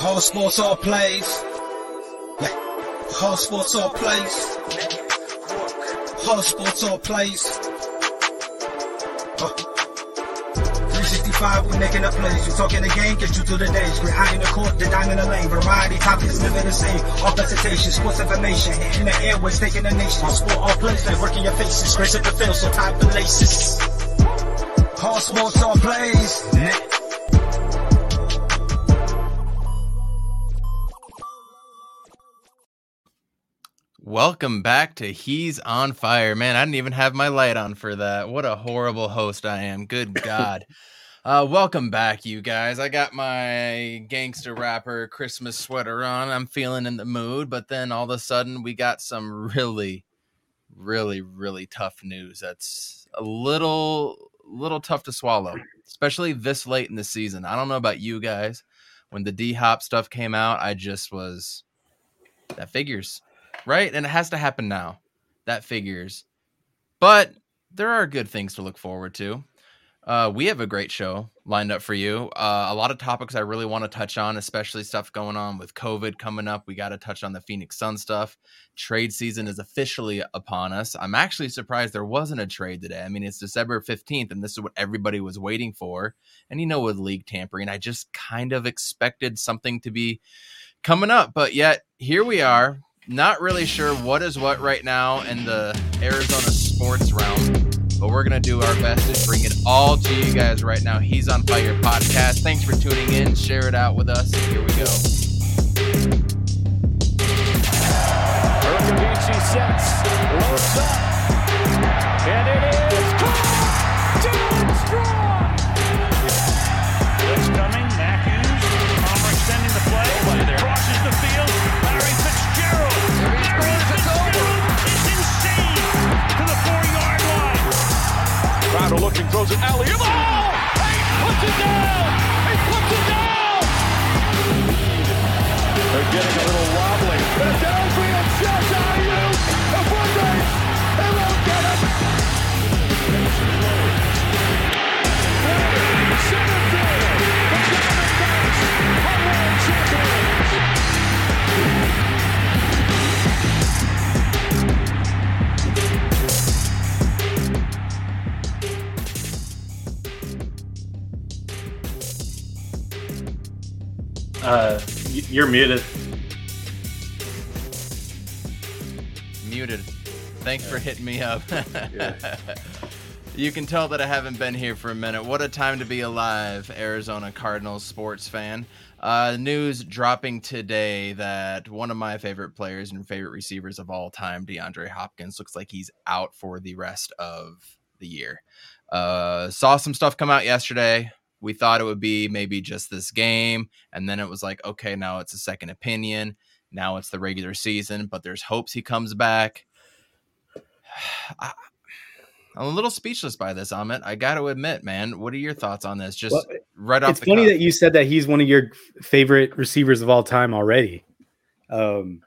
Hard sports all plays. Yeah. Sports all plays. Hard sports all plays. Uh. 365, we making a plays. You talking the game, get you to the days. We're high in the court, the dime in the lane. Variety, topics, living the same. All presentation, sports information. In the airways, taking the nation. All sport, all plays, like working your faces. Grace at the field, so type the laces. Hard sports all plays. Welcome back to He's on Fire. Man, I didn't even have my light on for that. What a horrible host I am. Good God. uh, welcome back, you guys. I got my gangster rapper Christmas sweater on. I'm feeling in the mood, but then all of a sudden we got some really, really, really tough news. That's a little, little tough to swallow, especially this late in the season. I don't know about you guys. When the D Hop stuff came out, I just was that figures right? And it has to happen now. That figures. But there are good things to look forward to. Uh, we have a great show lined up for you. Uh, a lot of topics I really want to touch on, especially stuff going on with COVID coming up. We got to touch on the Phoenix Sun stuff. Trade season is officially upon us. I'm actually surprised there wasn't a trade today. I mean, it's December 15th, and this is what everybody was waiting for. And you know, with league tampering, I just kind of expected something to be coming up, but yet here we are not really sure what is what right now in the Arizona sports realm, but we're going to do our best to bring it all to you guys right now. He's on Fire podcast. Thanks for tuning in. Share it out with us. Here we go. Sets, up, throws it alley. Oh! He puts it down! He puts it down! They're getting a little wobbly. The downfield shot Uh, you're muted. Muted. Thanks for hitting me up. you can tell that I haven't been here for a minute. What a time to be alive, Arizona Cardinals sports fan. Uh, news dropping today that one of my favorite players and favorite receivers of all time, DeAndre Hopkins, looks like he's out for the rest of the year. Uh, saw some stuff come out yesterday. We thought it would be maybe just this game, and then it was like, okay, now it's a second opinion. Now it's the regular season, but there's hopes he comes back. I, I'm a little speechless by this, Amit. I got to admit, man. What are your thoughts on this? Just Well, right off It's the funny cuff. that you said that he's one of your favorite receivers of all time already. Um,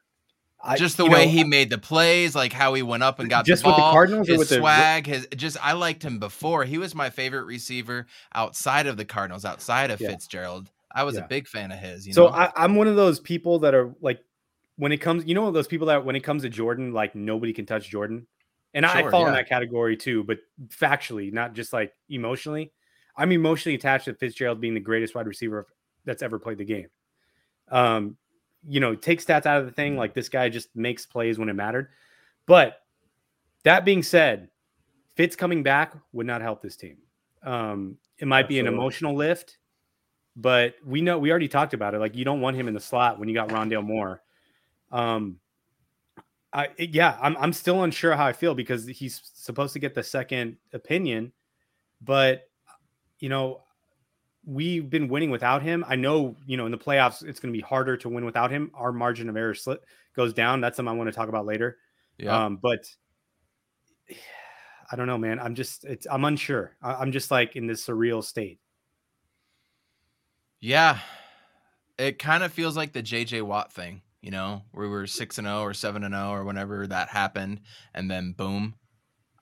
I- just the way know, he made the plays, like how he went up and got Just the with the ball, Cardinals or his with the- swag, his just I liked him before. He was my favorite receiver outside of the Cardinals, outside of Yeah. Fitzgerald. I was a big fan of his. You So know? I, I'm one of those people that are like, when it comes, you know, those people that when it comes to Jordan, like nobody can touch Jordan, and I Sure, fall in that category too. But factually, not just like emotionally, I'm emotionally attached to Fitzgerald being the greatest wide receiver that's ever played the game. Um, you know, take stats out of the thing. Like this guy just makes plays when it mattered. But that being said, Fitz coming back would not help this team. Um, it might be an emotional lift, but we know we already talked about it. Like you don't want him in the slot when you got Rondale Moore. Um, I yeah, I'm I'm still unsure how I feel because he's supposed to get the second opinion, but you know, we've been winning without him. I know, you know, in the playoffs it's going to be harder to win without him. Our margin of error slip goes down. That's something I want to talk about later. yeah. Um, but I don't know, man. I'm just it's I'm unsure. I'm just like in this surreal state. Yeah. It kind of feels like the JJ Watt thing, you know, where we were 6 and 0 or 7 and 0 or whenever that happened and then boom.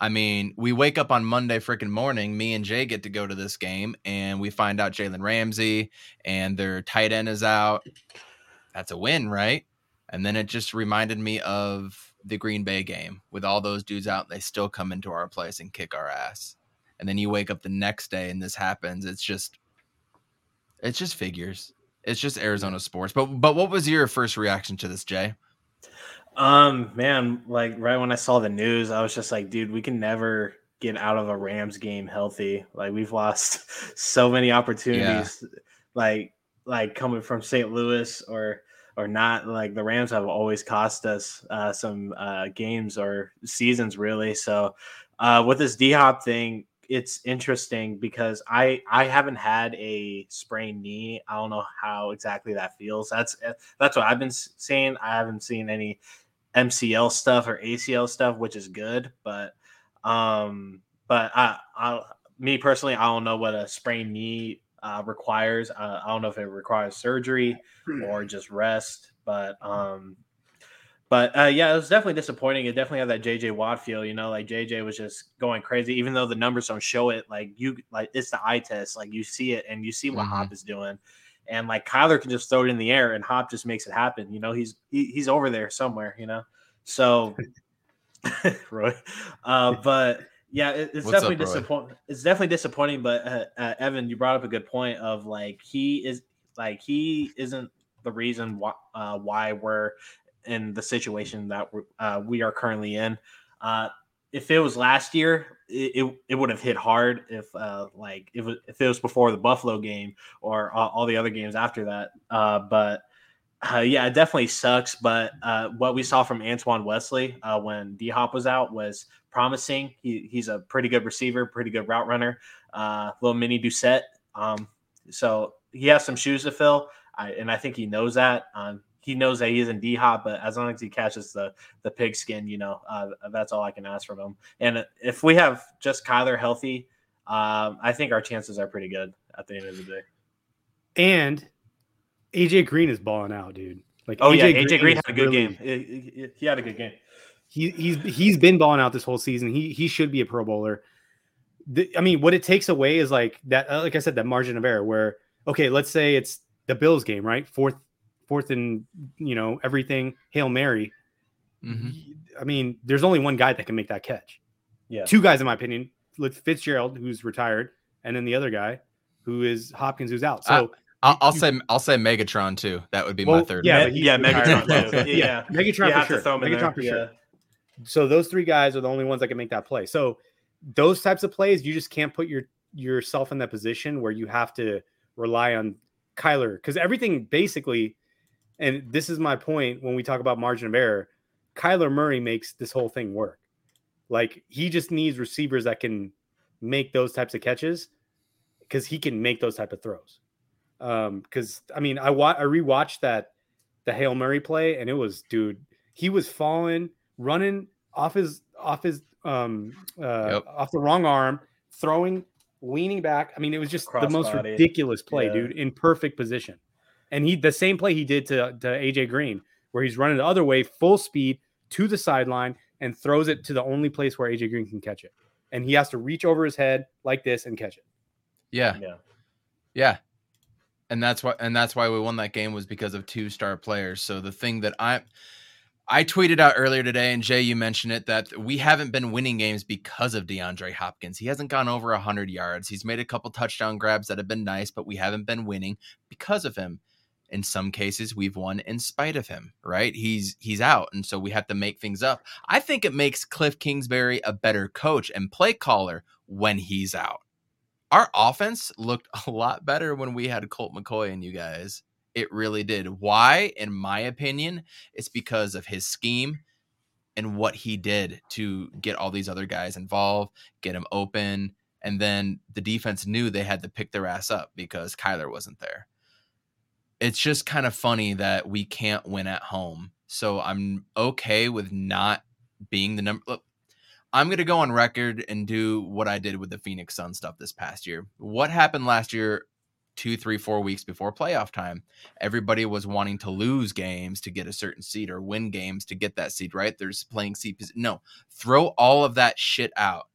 I mean, we wake up on Monday freaking morning. Me and Jay get to go to this game, and we find out Jalen Ramsey and their tight end is out. That's a win, right? And then it just reminded me of the Green Bay game with all those dudes out. They still come into our place and kick our ass. And then you wake up the next day and this happens. It's just, it's just figures. It's just Arizona sports. But but what was your first reaction to this, Jay? Um, man, like right when I saw the news, I was just like, dude, we can never get out of a Rams game healthy. Like we've lost so many opportunities. Yeah. Like like coming from St. Louis or or not, like the Rams have always cost us uh, some uh, games or seasons, really. So uh, with this D Hop thing, it's interesting because I I haven't had a sprained knee. I don't know how exactly that feels. That's that's what I've been saying. I haven't seen any MCL stuff or ACL stuff, which is good. But um, but I I me personally, I don't know what a sprained knee uh, requires. Uh, I don't know if it requires surgery hmm. or just rest. But um, but uh, yeah, it was definitely disappointing. It definitely had that JJ Watt feel, you know, like JJ was just going crazy, even though the numbers don't show it. Like you, like it's the eye test, like you see it and you see what mm-hmm. Hop is doing, and like Kyler can just throw it in the air and Hop just makes it happen. You know, he's he, he's over there somewhere, you know. So, Roy, uh, but yeah, it, it's What's definitely disappointing. It's definitely disappointing. But uh, uh, Evan, you brought up a good point of like he is like he isn't the reason why uh, why we're in the situation that uh, we are currently in. Uh, if it was last year, it, it, would have hit hard. If uh, like if, if it was before the Buffalo game or all the other games after that. Uh, but uh, yeah, it definitely sucks. But uh, what we saw from Antoine Wesley uh, when D Hop was out was promising. He, he's a pretty good receiver, pretty good route runner, uh, little mini Doucette. Um, so he has some shoes to fill, I, and I think he knows that. Um, he knows that he isn't D Hop, but as long as he catches the the pigskin, you know, uh, that's all I can ask from him. And if we have just Kyler healthy, um, I think our chances are pretty good at the end of the day. And AJ Green is balling out, dude. Like, oh AJ yeah, AJ Green, Green had a good really, game. He had a good game. He, he's he's been balling out this whole season. He he should be a Pro Bowler. The, I mean, what it takes away is like that. Uh, like I said, that margin of error. Where okay, let's say it's the Bills game, right? Fourth fourth and you know everything hail mary. Mm-hmm. I mean, there's only one guy that can make that catch. Yeah, two guys in my opinion. Fitzgerald, who's retired, and then the other guy, who is Hopkins, who's out. So. Uh, I'll, I'll say I'll say Megatron too. That would be well, my third. Yeah, yeah, Megatron. yeah, yeah, Megatron for sure. Megatron for sure. So those three guys are the only ones that can make that play. So those types of plays, you just can't put your yourself in that position where you have to rely on Kyler because everything basically and this is my point when we talk about margin of error. Kyler Murray makes this whole thing work. Like he just needs receivers that can make those types of catches because he can make those type of throws. Um, because I mean, I wa- I rewatched that the Hail Murray play, and it was dude, he was falling, running off his off his um uh yep. off the wrong arm, throwing, leaning back. I mean, it was just Cross the most body. ridiculous play, yeah. dude, in perfect position. And he the same play he did to, to AJ Green, where he's running the other way, full speed to the sideline and throws it to the only place where AJ Green can catch it. And he has to reach over his head like this and catch it. Yeah. Yeah. Yeah. And that's why and that's why we won that game was because of two star players. So the thing that I I tweeted out earlier today, and Jay, you mentioned it, that we haven't been winning games because of DeAndre Hopkins. He hasn't gone over 100 yards. He's made a couple touchdown grabs that have been nice, but we haven't been winning because of him in some cases we've won in spite of him right? He's he's out and so we have to make things up. I think it makes kliff kingsbury a better coach and play caller when he's out. Our offense looked a lot better when we had colt mccoy and you guys. It really did. Why in my opinion it's because of his scheme and what he did to get all these other guys involved get them open and then the defense knew they had to pick their ass up because kyler wasn't there it's just kind of funny that we can't win at home. So I'm okay with not being the number. Look, I'm going to go on record and do what I did with the Phoenix Sun stuff this past year. What happened last year two, three, four weeks before playoff time. Everybody was wanting to lose games to get a certain seed or win games to get that seed, right? There's playing seed. No, throw all of that shit out.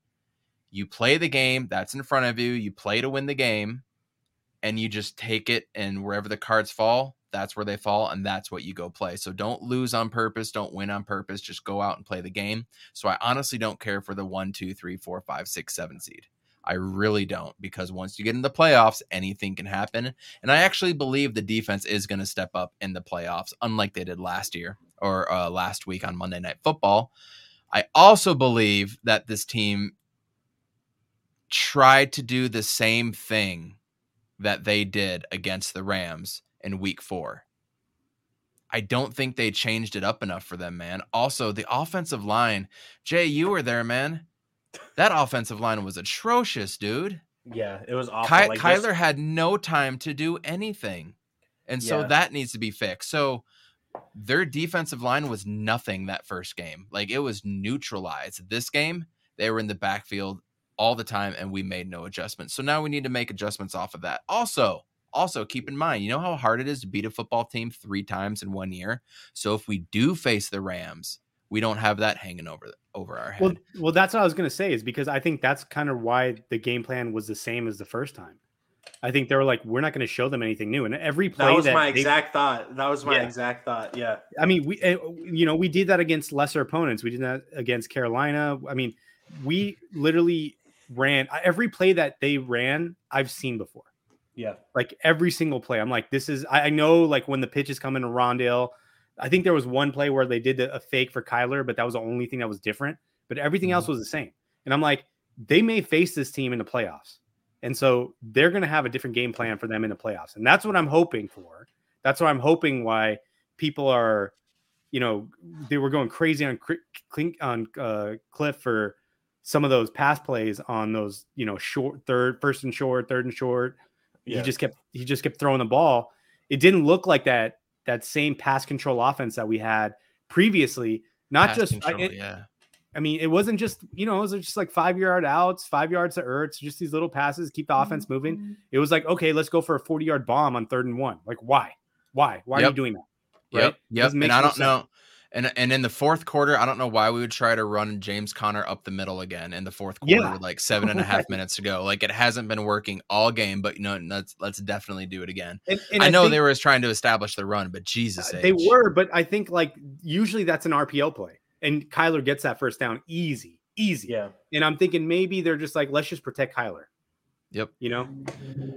You play the game that's in front of you, you play to win the game, and you just take it, and wherever the cards fall, that's where they fall, and that's what you go play. So don't lose on purpose, don't win on purpose, just go out and play the game. So I honestly don't care for the one, two, three, four, five, six, seven seed. I really don't because once you get in the playoffs, anything can happen. And I actually believe the defense is going to step up in the playoffs, unlike they did last year or uh, last week on Monday Night Football. I also believe that this team tried to do the same thing that they did against the Rams in week four. I don't think they changed it up enough for them, man. Also, the offensive line, Jay, you were there, man that offensive line was atrocious, dude. Yeah, it was awful. Ky- like Kyler this... had no time to do anything. And so yeah. that needs to be fixed. So their defensive line was nothing that first game. Like it was neutralized. This game, they were in the backfield all the time and we made no adjustments. So now we need to make adjustments off of that. Also, also keep in mind, you know how hard it is to beat a football team 3 times in 1 year? So if we do face the Rams, we don't have that hanging over over our head. Well, well, that's what I was going to say is because I think that's kind of why the game plan was the same as the first time. I think they were like, we're not going to show them anything new, and every play that was that my they, exact thought. That was my yeah. exact thought. Yeah, I mean, we, eh, you know, we did that against lesser opponents. We did that against Carolina. I mean, we literally ran every play that they ran. I've seen before. Yeah, like every single play. I'm like, this is. I, I know, like when the pitch is coming to Rondale I think there was one play where they did a fake for Kyler, but that was the only thing that was different. But everything mm-hmm. else was the same. And I'm like, they may face this team in the playoffs. And so they're going to have a different game plan for them in the playoffs. And that's what I'm hoping for. That's what I'm hoping why people are, you know, they were going crazy on on uh, Kliff for some of those pass plays on those, you know, short third, first and short, third and short. Yeah. He just kept he just kept throwing the ball. It didn't look like that that same pass control offense that we had previously. Not pass just control, I, it, yeah. I mean, it wasn't just you know, it was just like five yard outs, five yards to Ertz, just these little passes, keep the offense moving. Mm-hmm. It was like, okay, let's go for a 40 yard bomb on third and one. Like, why? Why? Why yep. are you doing that? Right? Yep. Yep. And I don't sense. know. And and in the fourth quarter, I don't know why we would try to run James Conner up the middle again in the fourth quarter yeah. with like seven and a half minutes to go. Like it hasn't been working all game, but you know, let's let's definitely do it again. And, and I, I, know they were trying to establish the run, but Jesus, uh, they were. But I think like usually that's an RPO play, and Kyler gets that first down easy, easy. Yeah. And I'm thinking maybe they're just like, let's just protect Kyler. Yep. You know,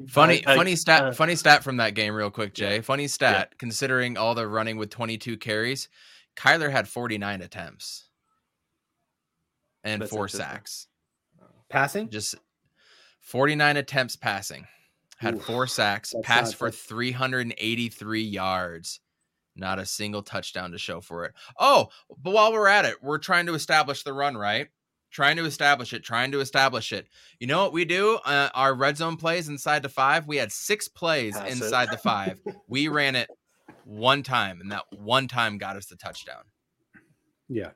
funny, I, funny stat, uh, funny stat from that game, real quick, Jay. Funny stat, yeah. considering all the running with 22 carries. Kyler had 49 attempts and That's four sacks. Passing? Just 49 attempts passing. Had Ooh, four sacks, passed for 383 yards. Not a single touchdown to show for it. Oh, but while we're at it, we're trying to establish the run, right? Trying to establish it, trying to establish it. You know what we do? Uh, our red zone plays inside the five. We had six plays Pass inside the five. we ran it one time, and that one time got us the touchdown. Yeah.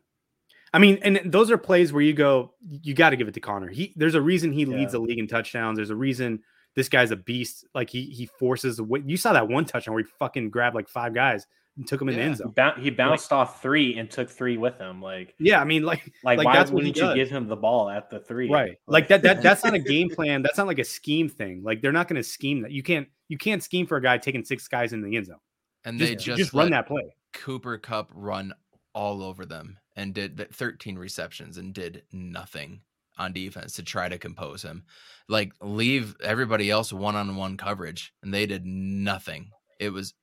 I mean, and those are plays where you go, you got to give it to Conner. He there's a reason he leads the league in touchdowns. There's a reason this guy's a beast. Like he he forces the way. You saw that one touchdown where he fucking grabbed like five guys and took them in yeah. the end zone. He bounced like, off three and took three with him. Like yeah, I mean, like like, like why that's wouldn't you give him the ball at the three? Right. Like that that that's not a game plan. That's not like a scheme thing. Like they're not going to scheme that. You can't you can't scheme for a guy taking six guys in the end zone and just, they just, just run that play. Cooper Kupp run all over them and did 13 receptions and did nothing on defense to try to compose him. Like leave everybody else one-on-one coverage and they did nothing. It was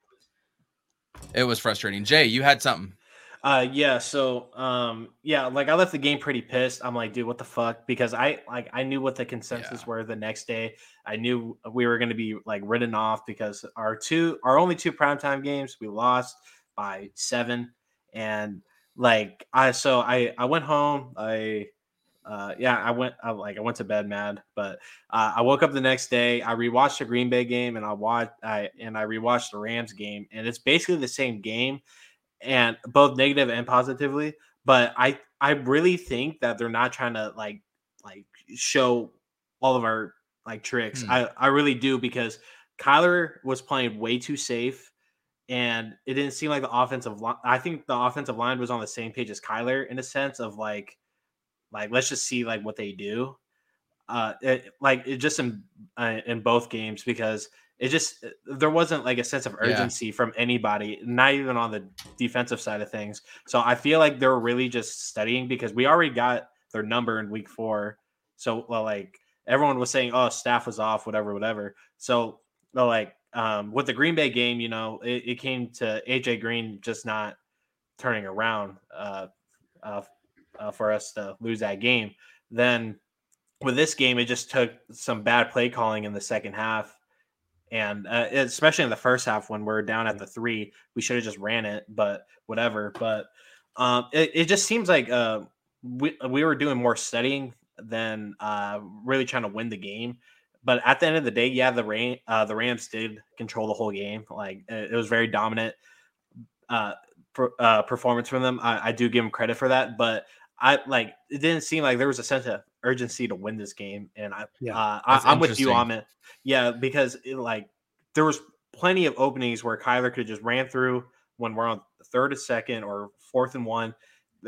it was frustrating. Jay, you had something. Uh yeah, so um yeah, like I left the game pretty pissed. I'm like, dude, what the fuck? Because I like I knew what the consensus yeah. were the next day. I knew we were gonna be like written off because our two our only two primetime games we lost by seven. And like I so I I went home, I uh, yeah, I went I, like I went to bed mad, but uh, I woke up the next day. I rewatched the Green Bay game and I watched I and I rewatched the Rams game, and it's basically the same game and both negative and positively. But I I really think that they're not trying to like like show all of our like tricks. Hmm. I I really do because Kyler was playing way too safe, and it didn't seem like the offensive line. I think the offensive line was on the same page as Kyler in a sense of like, like let's just see like what they do. Uh, it, like it just in uh, in both games because it just there wasn't like a sense of urgency yeah. from anybody, not even on the defensive side of things. So I feel like they're really just studying because we already got their number in week four. So well, like everyone was saying, oh, staff was off, whatever, whatever. So like um, with the Green Bay game, you know, it, it, came to AJ Green just not turning around uh, uh, uh, for us to lose that game. Then with this game, it just took some bad play calling in the second half. And uh, especially in the first half when we're down at the three, we should have just ran it, but whatever. But um, it, it just seems like uh, we, we were doing more studying than uh, really trying to win the game. But at the end of the day, yeah, the Ram, uh, the Rams did control the whole game. Like it, was very dominant uh, per, uh, performance from them. I, I do give them credit for that, but I like it didn't seem like there was a sense of urgency to win this game. And I, yeah, uh, I, am with you on it. Yeah, because it, like there was plenty of openings where Kyler could just ran through when we're on third and second or fourth and one.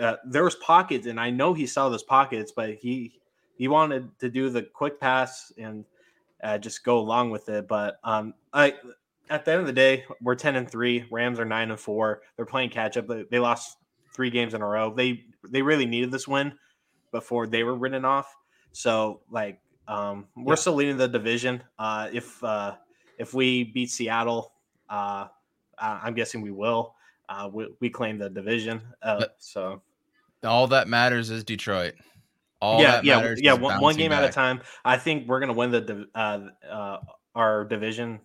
Uh, there was pockets, and I know he saw those pockets, but he he wanted to do the quick pass and uh, just go along with it. But um, I at the end of the day, we're ten and three. Rams are nine and four. They're playing catch up. They, they lost three games in a row. They they really needed this win before they were written off. So like um, we're yeah. still leading the division. Uh, if uh, if we beat Seattle, uh, I'm guessing we will. Uh, we, we claim the division. Uh, so all that matters is Detroit. All yeah, yeah, yeah. One, one, game back. at a time. I think we're gonna win the uh, uh, our division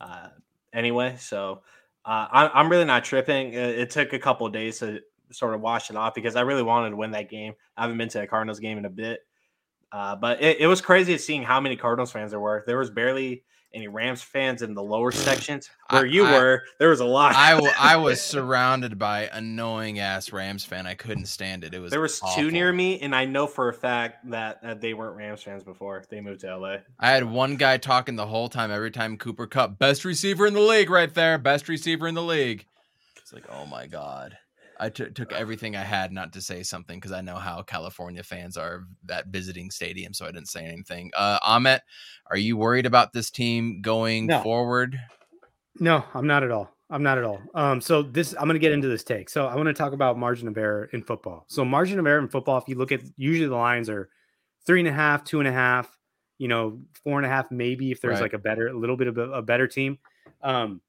uh, anyway. So uh, I, am really not tripping. It, it took a couple days to sort of wash it off because I really wanted to win that game. I haven't been to a Cardinals game in a bit, uh, but it, it was crazy seeing how many Cardinals fans there were. There was barely any Rams fans in the lower sections where you I, were. There was a lot. I, I was surrounded by annoying ass Rams fan. I couldn't stand it. It was there was awful. two near me, and I know for a fact that, that they weren't Rams fans before they moved to LA. I had one guy talking the whole time. Every time Cooper Kupp, best receiver in the league, right there, best receiver in the league. It's like, oh my god. I t- took everything I had not to say something because I know how California fans are that visiting stadium, so I didn't say anything. Uh, Ahmet, are you worried about this team going no. forward? No, I'm not at all. I'm not at all. Um, so this, I'm going to get into this take. So I want to talk about margin of error in football. So margin of error in football, if you look at usually the lines are three and a half, two and a half, you know, four and a half, maybe if there's right. like a better, a little bit of a, a better team. Um,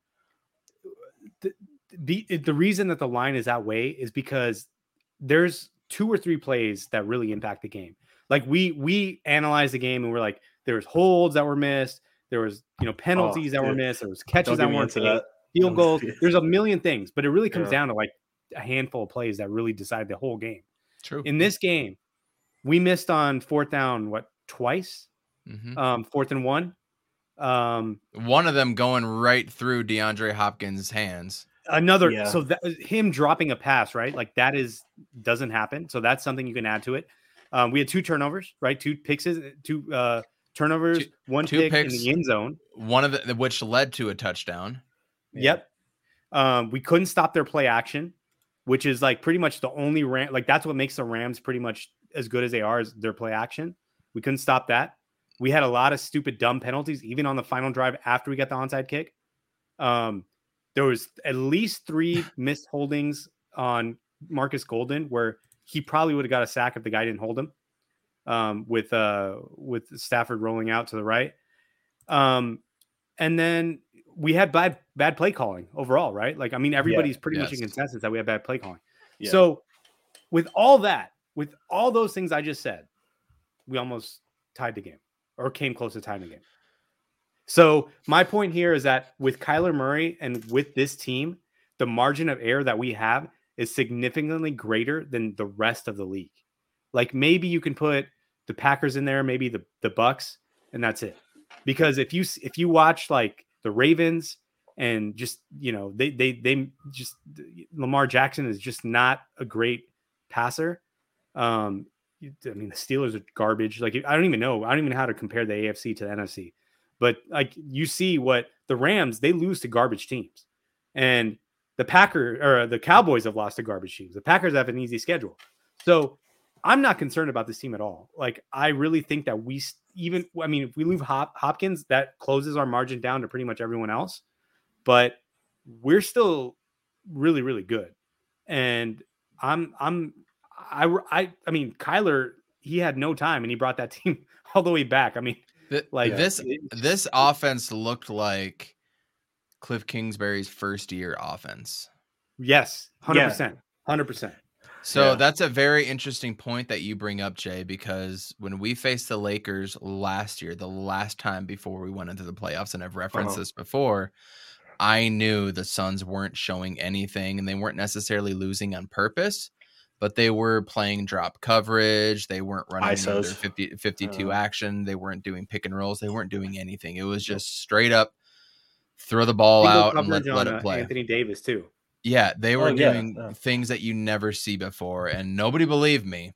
the, the the reason that the line is that way is because there's two or three plays that really impact the game. Like we we analyze the game and we're like, there was holds that were missed, there was you know penalties oh, that were missed, there was catches that weren't made, field goals. There's a million things, but it really comes yeah. down to like a handful of plays that really decide the whole game. True. In this game, we missed on fourth down what twice, mm-hmm. um, fourth and one. Um, one of them going right through DeAndre Hopkins' hands another yeah. so that him dropping a pass right like that is doesn't happen so that's something you can add to it. Um, we had two turnovers right two picks two uh turnovers two, one two pick picks, in the end zone. one of the which led to a touchdown. Yep. Um, we couldn't stop their play action which is like pretty much the only ram like that's what makes the rams pretty much as good as they are is their play action. We couldn't stop that. We had a lot of stupid dumb penalties even on the final drive after we got the onside kick. Um there was at least three missed holdings on Marcus Golden where he probably would have got a sack if the guy didn't hold him. Um, with uh with Stafford rolling out to the right. Um, and then we had bad bad play calling overall, right? Like I mean, everybody's yeah, pretty yes. much in consensus that we had bad play calling. Yeah. So with all that, with all those things I just said, we almost tied the game or came close to tying the game. So my point here is that with Kyler Murray and with this team, the margin of error that we have is significantly greater than the rest of the league. Like maybe you can put the Packers in there, maybe the the Bucs, and that's it. Because if you if you watch like the Ravens and just you know they they they just Lamar Jackson is just not a great passer. Um, I mean the Steelers are garbage. Like I don't even know. I don't even know how to compare the AFC to the NFC. But like you see what the Rams, they lose to garbage teams. And the Packers or the Cowboys have lost to garbage teams. The Packers have an easy schedule. So I'm not concerned about this team at all. Like I really think that we even I mean if we lose Hop, Hopkins that closes our margin down to pretty much everyone else. But we're still really really good. And I'm I'm I I I mean Kyler he had no time and he brought that team all the way back. I mean Th- like this this offense looked like Kliff Kingsbury's first year offense. Yes, 100%. 100%. So yeah. that's a very interesting point that you bring up, Jay, because when we faced the Lakers last year, the last time before we went into the playoffs, and I've referenced uh-huh. this before, I knew the Suns weren't showing anything and they weren't necessarily losing on purpose but they were playing drop coverage. They weren't running 50, 52 uh, action. They weren't doing pick and rolls. They weren't doing anything. It was just straight up throw the ball out and let, let, it uh, play. Anthony Davis too. Yeah, they were oh, doing yeah. things that you never see before, and nobody believed me.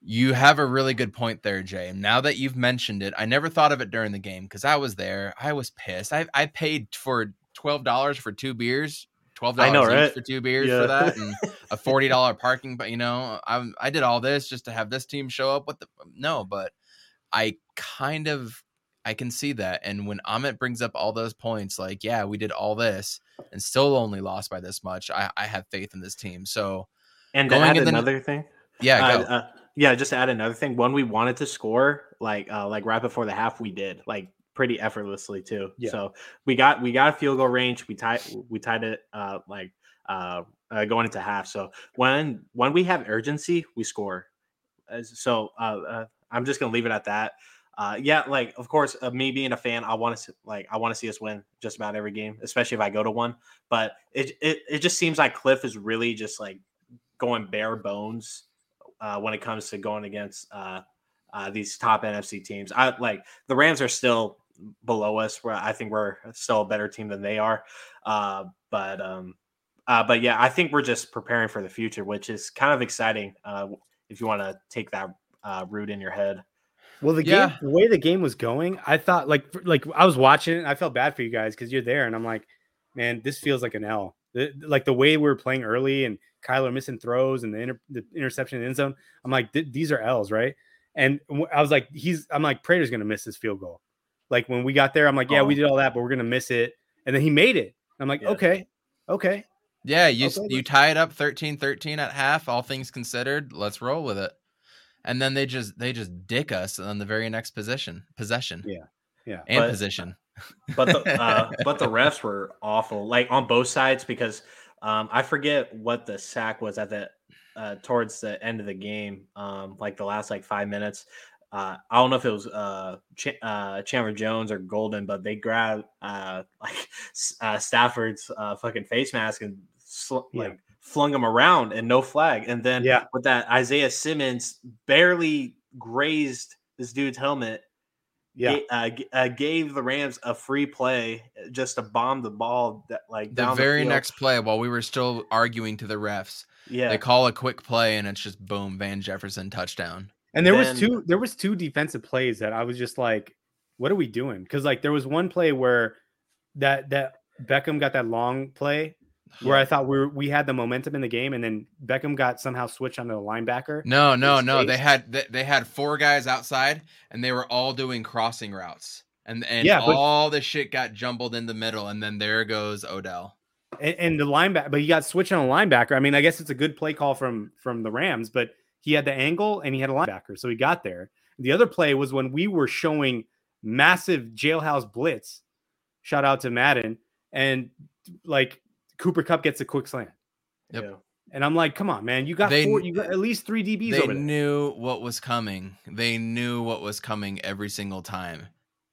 You have a really good point there, Jay. Now that you've mentioned it, I never thought of it during the game because I was there. I was pissed. I, I paid for twelve dollars for two beers twelve dollars right? for two beers yeah. for that, and a forty dollar parking. But you know, I I did all this just to have this team show up. What the no? But I kind of I can see that. And when Amit brings up all those points, like yeah, we did all this and still only lost by this much. I I have faith in this team. So and to add another the, thing, yeah, uh, uh, yeah, just to add another thing. One, we wanted to score, like uh, like right before the half, we did like pretty effortlessly too. Yeah. So we got we got a field goal range. We tied we tied it uh like uh, uh going into half. So when when we have urgency, we score. So uh, uh I'm just gonna leave it at that. Uh, yeah, like of course, uh, me being a fan, I want to like I want to see us win just about every game, especially if I go to one. But it it it just seems like Kliff is really just like going bare bones uh, when it comes to going against uh, uh, these top NFC teams. I like the Rams are still below us. Where I think we're still a better team than they are. Uh, but um, uh, but yeah, I think we're just preparing for the future, which is kind of exciting. Uh, if you want to take that uh, route in your head. Well, the yeah. game, the way the game was going, I thought like like I was watching it. I felt bad for you guys because you're there, and I'm like, man, this feels like an L. The, like the way we were playing early, and Kyler missing throws, and the, inter, the interception in the end zone. I'm like, these are L's, right? And I was like, he's. I'm like, Prater's gonna miss this field goal. Like when we got there, I'm like, yeah, oh. we did all that, but we're gonna miss it. And then he made it. I'm like, yeah. okay, okay. Yeah, you okay. you tie it up 13-13 at half, all things considered. Let's roll with it. And then they just they just dick us on the very next position possession. Yeah, yeah, and but, position. But the uh, but the refs were awful, like on both sides because um, I forget what the sack was at the uh, towards the end of the game, um, like the last like five minutes uh, I don't know if it was uh, Ch- uh, Chandler Jones or Golden, but they grabbed uh, like uh, Stafford's uh, fucking face mask and sl- yeah. like flung him around and no flag. And then yeah. with that, Isaiah Simmons barely grazed this dude's helmet. Yeah, uh, uh, gave the Rams a free play just to bomb the ball. That like the very the next play, while we were still arguing to the refs, yeah, they call a quick play and it's just boom, Van Jefferson touchdown. And there then, was two there was two defensive plays that I was just like, what are we doing? Because like there was one play where that that Beckham got that long play where I thought we were, we had the momentum in the game, and then Beckham got somehow switched onto the linebacker. No, no, no. They had they, they, had four guys outside, and they were all doing crossing routes, and and yeah, all the shit got jumbled in the middle, and then there goes Odell. And, and the linebacker, but he got switched on a linebacker. I mean, I guess it's a good play call from from the Rams, but he had the angle and he had a linebacker, so he got there. The other play was when we were showing massive jailhouse blitz. Shout out to Madden and like Cooper Kupp gets a quick slant. Yep. And I'm like, come on, man, you got they, four, you got at least three DBs. They knew what was coming. They knew what was coming every single time,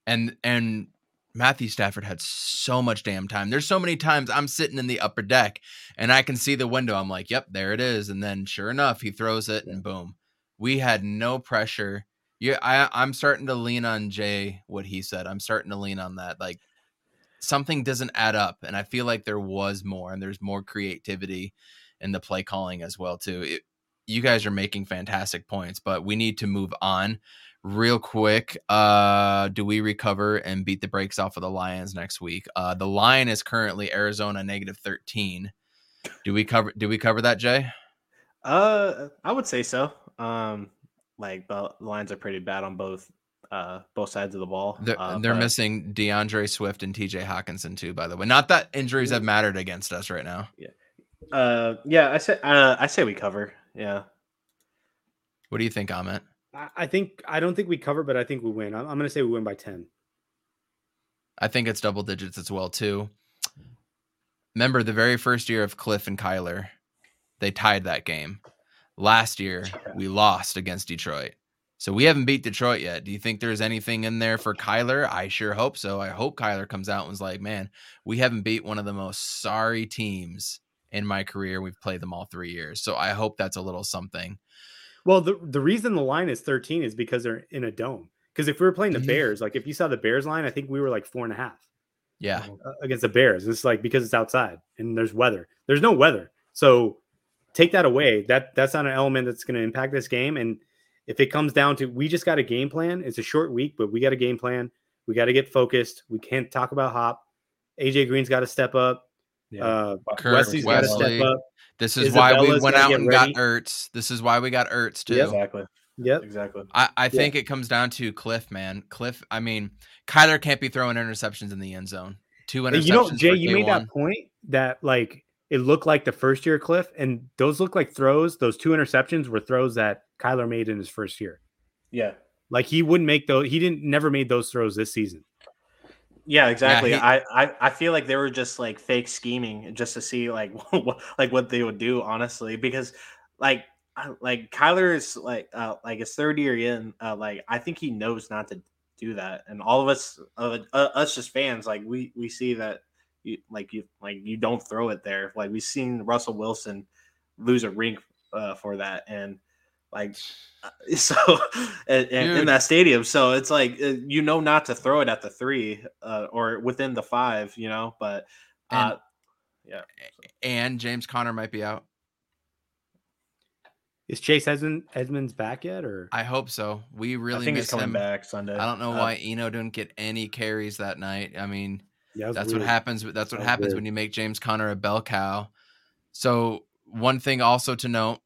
and and Matthew Stafford had so much damn time. There's so many times I'm sitting in the upper deck and I can see the window. I'm like, yep, there it is. And then sure enough, he throws it and boom. We had no pressure. Yeah, I, I'm starting to lean on Jay, what he said. I'm starting to lean on that. Like something doesn't add up. And I feel like there was more and there's more creativity in the play calling as well, too. It, you guys are making fantastic points, but we need to move on real quick. Uh, do we recover and beat the brakes off of the Lions next week? Uh, the line is currently Arizona negative 13. Do we cover, do we cover that, Jay? Uh, I would say so. Um, like the lines are pretty bad on both uh both sides of the ball. They're, uh, they're but- missing D'Andre Swift and TJ Hockenson too, by the way. Not that injuries have mattered against us right now. yeah Uh, yeah, I say uh, I say we cover. Yeah, What do you think, Amit? I, think I don't think we cover, but I think we win. I'm, I'm going to say we win by ten. I think it's double digits as well too. Remember the very first year of Kliff and Kyler, they tied that game. Last year we lost against Detroit. So we haven't beat Detroit yet. Do you think there's anything in there for Kyler? I sure hope so. I hope Kyler comes out and was like, "Man, we haven't beat one of the most sorry teams in my career. We've played them all 3 years." So I hope that's a little something. Well, the the reason the line is 13 is because they're in a dome. Because if we were playing the Mhm. Bears, like if you saw the Bears line, I think we were like four and a half Yeah. uh, against the Bears. It's like because it's outside and there's weather. There's no weather, so take that away. That that's not an element that's going to impact this game. And if it comes down to we just got a game plan, it's a short week, but we got a game plan. We got to get focused. We can't talk about Hop. AJ Green's got to step up. yeah. Uh, Kurt Wesley's got to step up. This is why we went out get and got ready. Ertz. This is why we got Ertz too. Yep. exactly, Yep. exactly. I, I think it comes down to Kliff, man. Kliff, I mean, Kyler can't be throwing interceptions in the end zone. Two interceptions. You know, Jay, you made K1. that point that like it looked like the first year kliff, and those look like throws. Those two interceptions were throws that Kyler made in his first year. Yeah, Like he wouldn't make those. He didn't never made those throws this season. Yeah, exactly. he- I, I I feel like they were just like fake scheming just to see like what like what they would do, honestly, because like like Kyler is like uh, like his third year in, uh, like I think he knows not to do that, and all of us uh, uh, us just fans like we we see that you like you like you don't throw it there. Like we've seen Russell Wilson lose a ring uh, for that, and like uh, so and, and in that stadium. So it's like uh, you know not to throw it at the three uh, or within the five, you know. But uh, And James Conner might be out. Is Chase Edmond, Edmonds back yet? Or I hope so. We I really think miss he's coming him. back Sunday. I don't know Uh, why Eno didn't get any carries that night. I mean, yeah, it that's weird. what happens. That's what That happens weird. when you make James Conner a bell cow. So one thing also to note: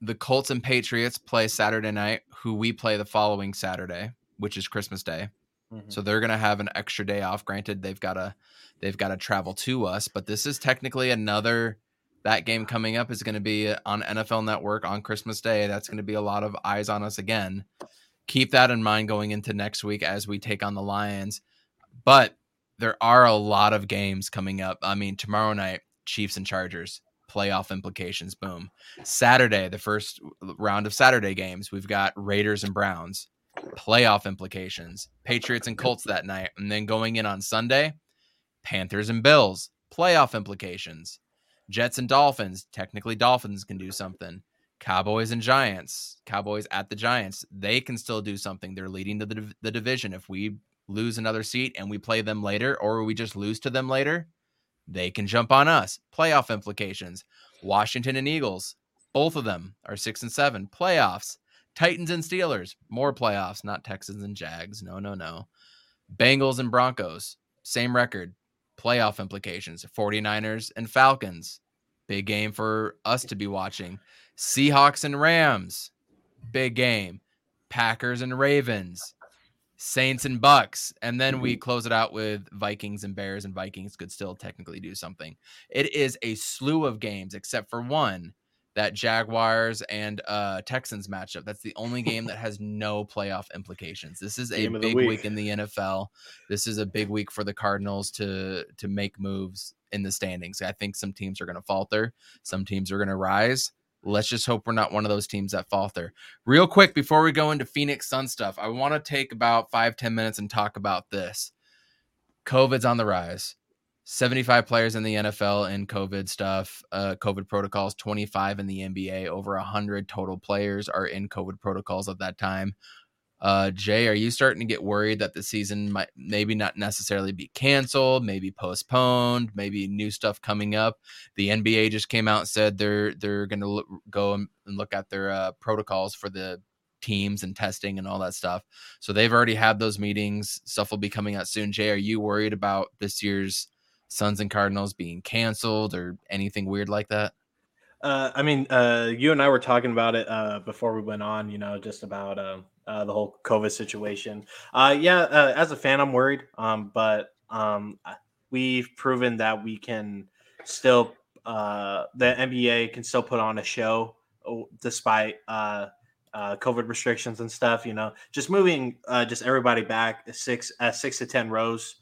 the Colts and Patriots play Saturday night, who we play the following Saturday, which is Christmas Day. Mhm. So they're gonna have an extra day off. Granted, they've got to they've got to travel to us, but this is technically another that game coming up is going to be on NFL Network on Christmas Day. That's going to be a lot of eyes on us again. Keep that in mind going into next week as we take on the Lions. But there are a lot of games coming up. I mean, tomorrow night, Chiefs and Chargers, playoff implications. Boom. Saturday, the first round of Saturday games, we've got Raiders and Browns, playoff implications. Patriots and Colts that night. And then going in on Sunday, Panthers and Bills, playoff implications. Jets and Dolphins, technically Dolphins can do something. Cowboys and Giants, Cowboys at the Giants, they can still do something. They're leading the, the division. If we lose another seat and we play them later, or we just lose to them later, they can jump on us. Playoff implications. Washington and Eagles, both of them are six and seven. Playoffs. Titans and Steelers, more playoffs, not Texans and Jags. No, no, no. Bengals and Broncos, same record. Playoff implications. 49ers and Falcons, big game for us to be watching. Seahawks and Rams, big game. Packers and Ravens, Saints and Bucs, and then we close it out with Vikings and Bears, and Vikings could still technically do something. It is a slew of games, except for one that Jaguars and uh, Texans matchup. That's the only game that has no playoff implications. This is a Game big week. week in the NFL. This is a big week for the Cardinals to to make moves in the standings. I think some teams are going to falter, some teams are going to rise. Let's just hope we're not one of those teams that falter. Real quick before we go into Phoenix Sun stuff, I want to take about five ten minutes and talk about this. COVID's on the rise. 75 players in the NFL in COVID stuff, uh, COVID protocols, 25 in the NBA, over 100 total players are in COVID protocols at that time. Uh, Jay, are you starting to get worried that the season might maybe not necessarily be canceled, maybe postponed, maybe new stuff coming up? The NBA just came out and said they're they're going to go and look at their uh, protocols for the teams and testing and all that stuff. So they've already had those meetings. Stuff will be coming out soon. Jay, are you worried about this year's Suns and Cardinals being canceled or anything weird like that? Uh, I mean, uh, you and I were talking about it uh, before we went on. You know, just about um, uh, the whole COVID situation. Uh, yeah, uh, as a fan, I'm worried. Um, but um, we've proven that we can still. the NBA can still put on a show oh, despite COVID restrictions and stuff. You know, just moving just everybody back six six to ten rows.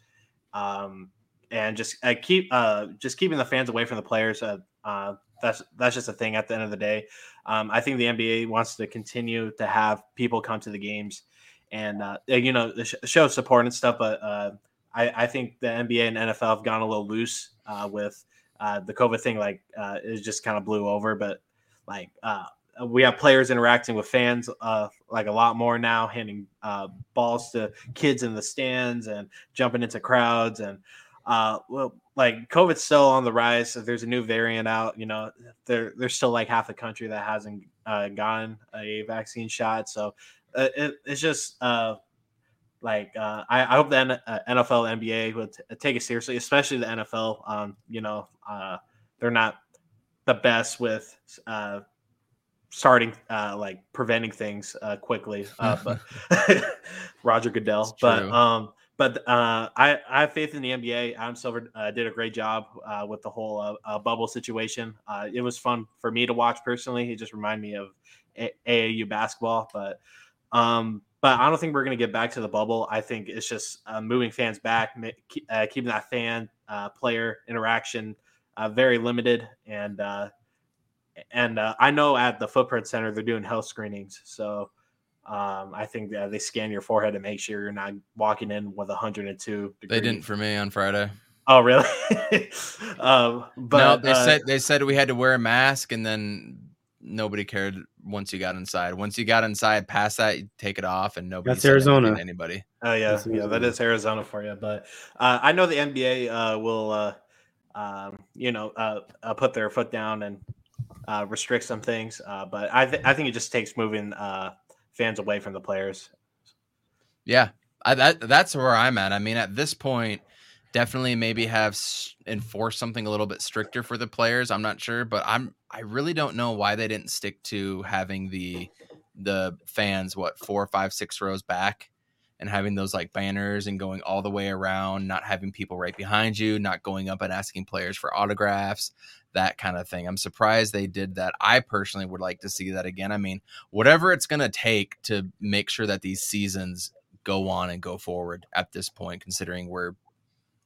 Um, and just keep just keeping the fans away from the players that's that's just a thing at the end of the day. Um, I think the NBA wants to continue to have people come to the games and uh, you know show support and stuff. But uh, I, I, think the NBA and NFL have gone a little loose uh, with uh, the COVID thing. Like uh, it just kind of blew over. But like uh, we have players interacting with fans like a lot more now, handing balls to kids in the stands and jumping into crowds and well, like COVID's still on the rise. So there's a new variant out. You know, there there's still like half the country that hasn't uh, gotten a vaccine shot. So uh, it, it's just uh, like uh, I, I hope the NFL, uh, NBA would t- take it seriously, especially the NFL. Um, you know, uh, they're not the best with uh, starting uh, like preventing things uh, quickly. Uh, but Roger Goodell, but um, but uh, I, I have faith in the NBA. Adam Silver uh, did a great job uh, with the whole uh, uh, bubble situation. Uh, it was fun for me to watch personally. It just reminded me of a- AAU basketball, but um, but I don't think we're going to get back to the bubble. I think it's just moving fans back, keeping that fan player interaction very limited, and and I know at the Footprint Center they're doing health screenings, so. Um, I think that they scan your forehead to make sure you're not walking in with 102. Degrees. They didn't for me on Friday. Oh, really? um, but no, they uh, said they said we had to wear a mask, and then nobody cared once you got inside. Once you got inside, past that, you take it off, and nobody. That's Arizona. Anybody? Oh yeah, yeah, that is Arizona for you. But uh, I know the NBA uh, will, uh, um, you know, uh, uh, put their foot down and restrict some things. but I, th- I think it just takes moving fans away from the players. Yeah, I, that that's where I'm at. I mean, at this point, definitely maybe have enforced something a little bit stricter for the players. I'm not sure, but I'm I really don't know why they didn't stick to having the the fans what four, five, six rows back and having those like banners and going all the way around, not having people right behind you, not going up and asking players for autographs, that kind of thing. I'm surprised they did that. I personally would like to see that again. I mean, whatever it's going to take to make sure that these seasons go on and go forward at this point, considering we're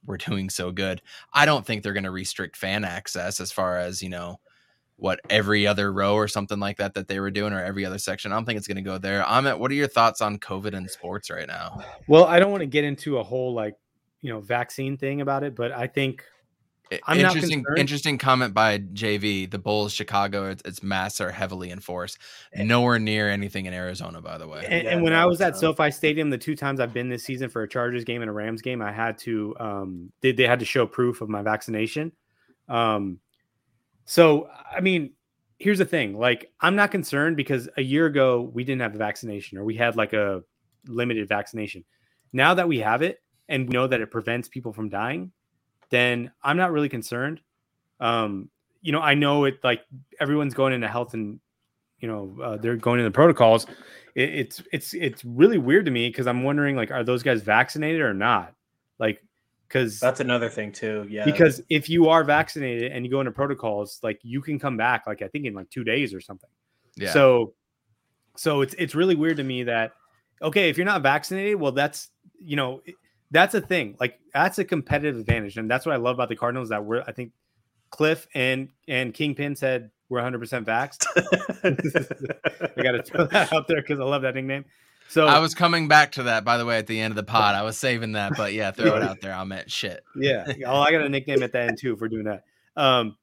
we're doing so good. I don't think they're going to restrict fan access as far as, you know, what every other row or something like that that they were doing or every other section. I don't think it's going to go there. Amit, what are your thoughts on COVID and sports right now? Well, I don't want to get into a whole like, you know, vaccine thing about it, but I think I'm interesting, interesting comment by JV. The Bulls, Chicago, its, its masks are heavily enforced. Eh Nowhere near anything in Arizona, by the way. And, Yeah, and when I was at it's, SoFi Stadium, the two times I've been this season for a Chargers game and a Rams game, I had to um they, they had to show proof of my vaccination. Um so I mean, here's the thing, like I'm not concerned because a year ago we didn't have a vaccination or we had like a limited vaccination. Now that we have it and we know that it prevents people from dying, then I'm not really concerned. Um, you know, I know it like everyone's going into health and you know uh, they're going into protocols. It, it's it's it's really weird to me because I'm wondering like, are those guys vaccinated or not? Like, because That's another thing too. Yeah. because if you are vaccinated and you go into protocols, like you can come back like I think in like two days or something. Yeah. So, so it's it's really weird to me that okay, if you're not vaccinated, well, that's you know it- that's a thing. Like that's a competitive advantage, and that's what I love about the Cardinals. That we're I think Kliff and and Kingpin said we're 100 percent vaxxed. I got to throw that out there because I love that nickname. So I was coming back to that, by the way, at the end of the pod. I was saving that, but yeah, throw it out there. I'm at shit. yeah. Oh, I got a nickname at the end too for doing that. Um,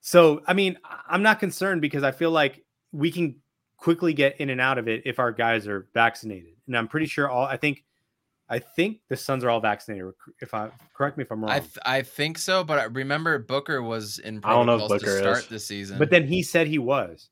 so I mean, I'm not concerned because I feel like we can quickly get in and out of it if our guys are vaccinated. And I'm pretty sure all I think I think the Suns are all vaccinated. If I correct me if I'm wrong. I th- I think so, but I remember Booker was in I don't know if protocols to start is. this season. but then he said he was.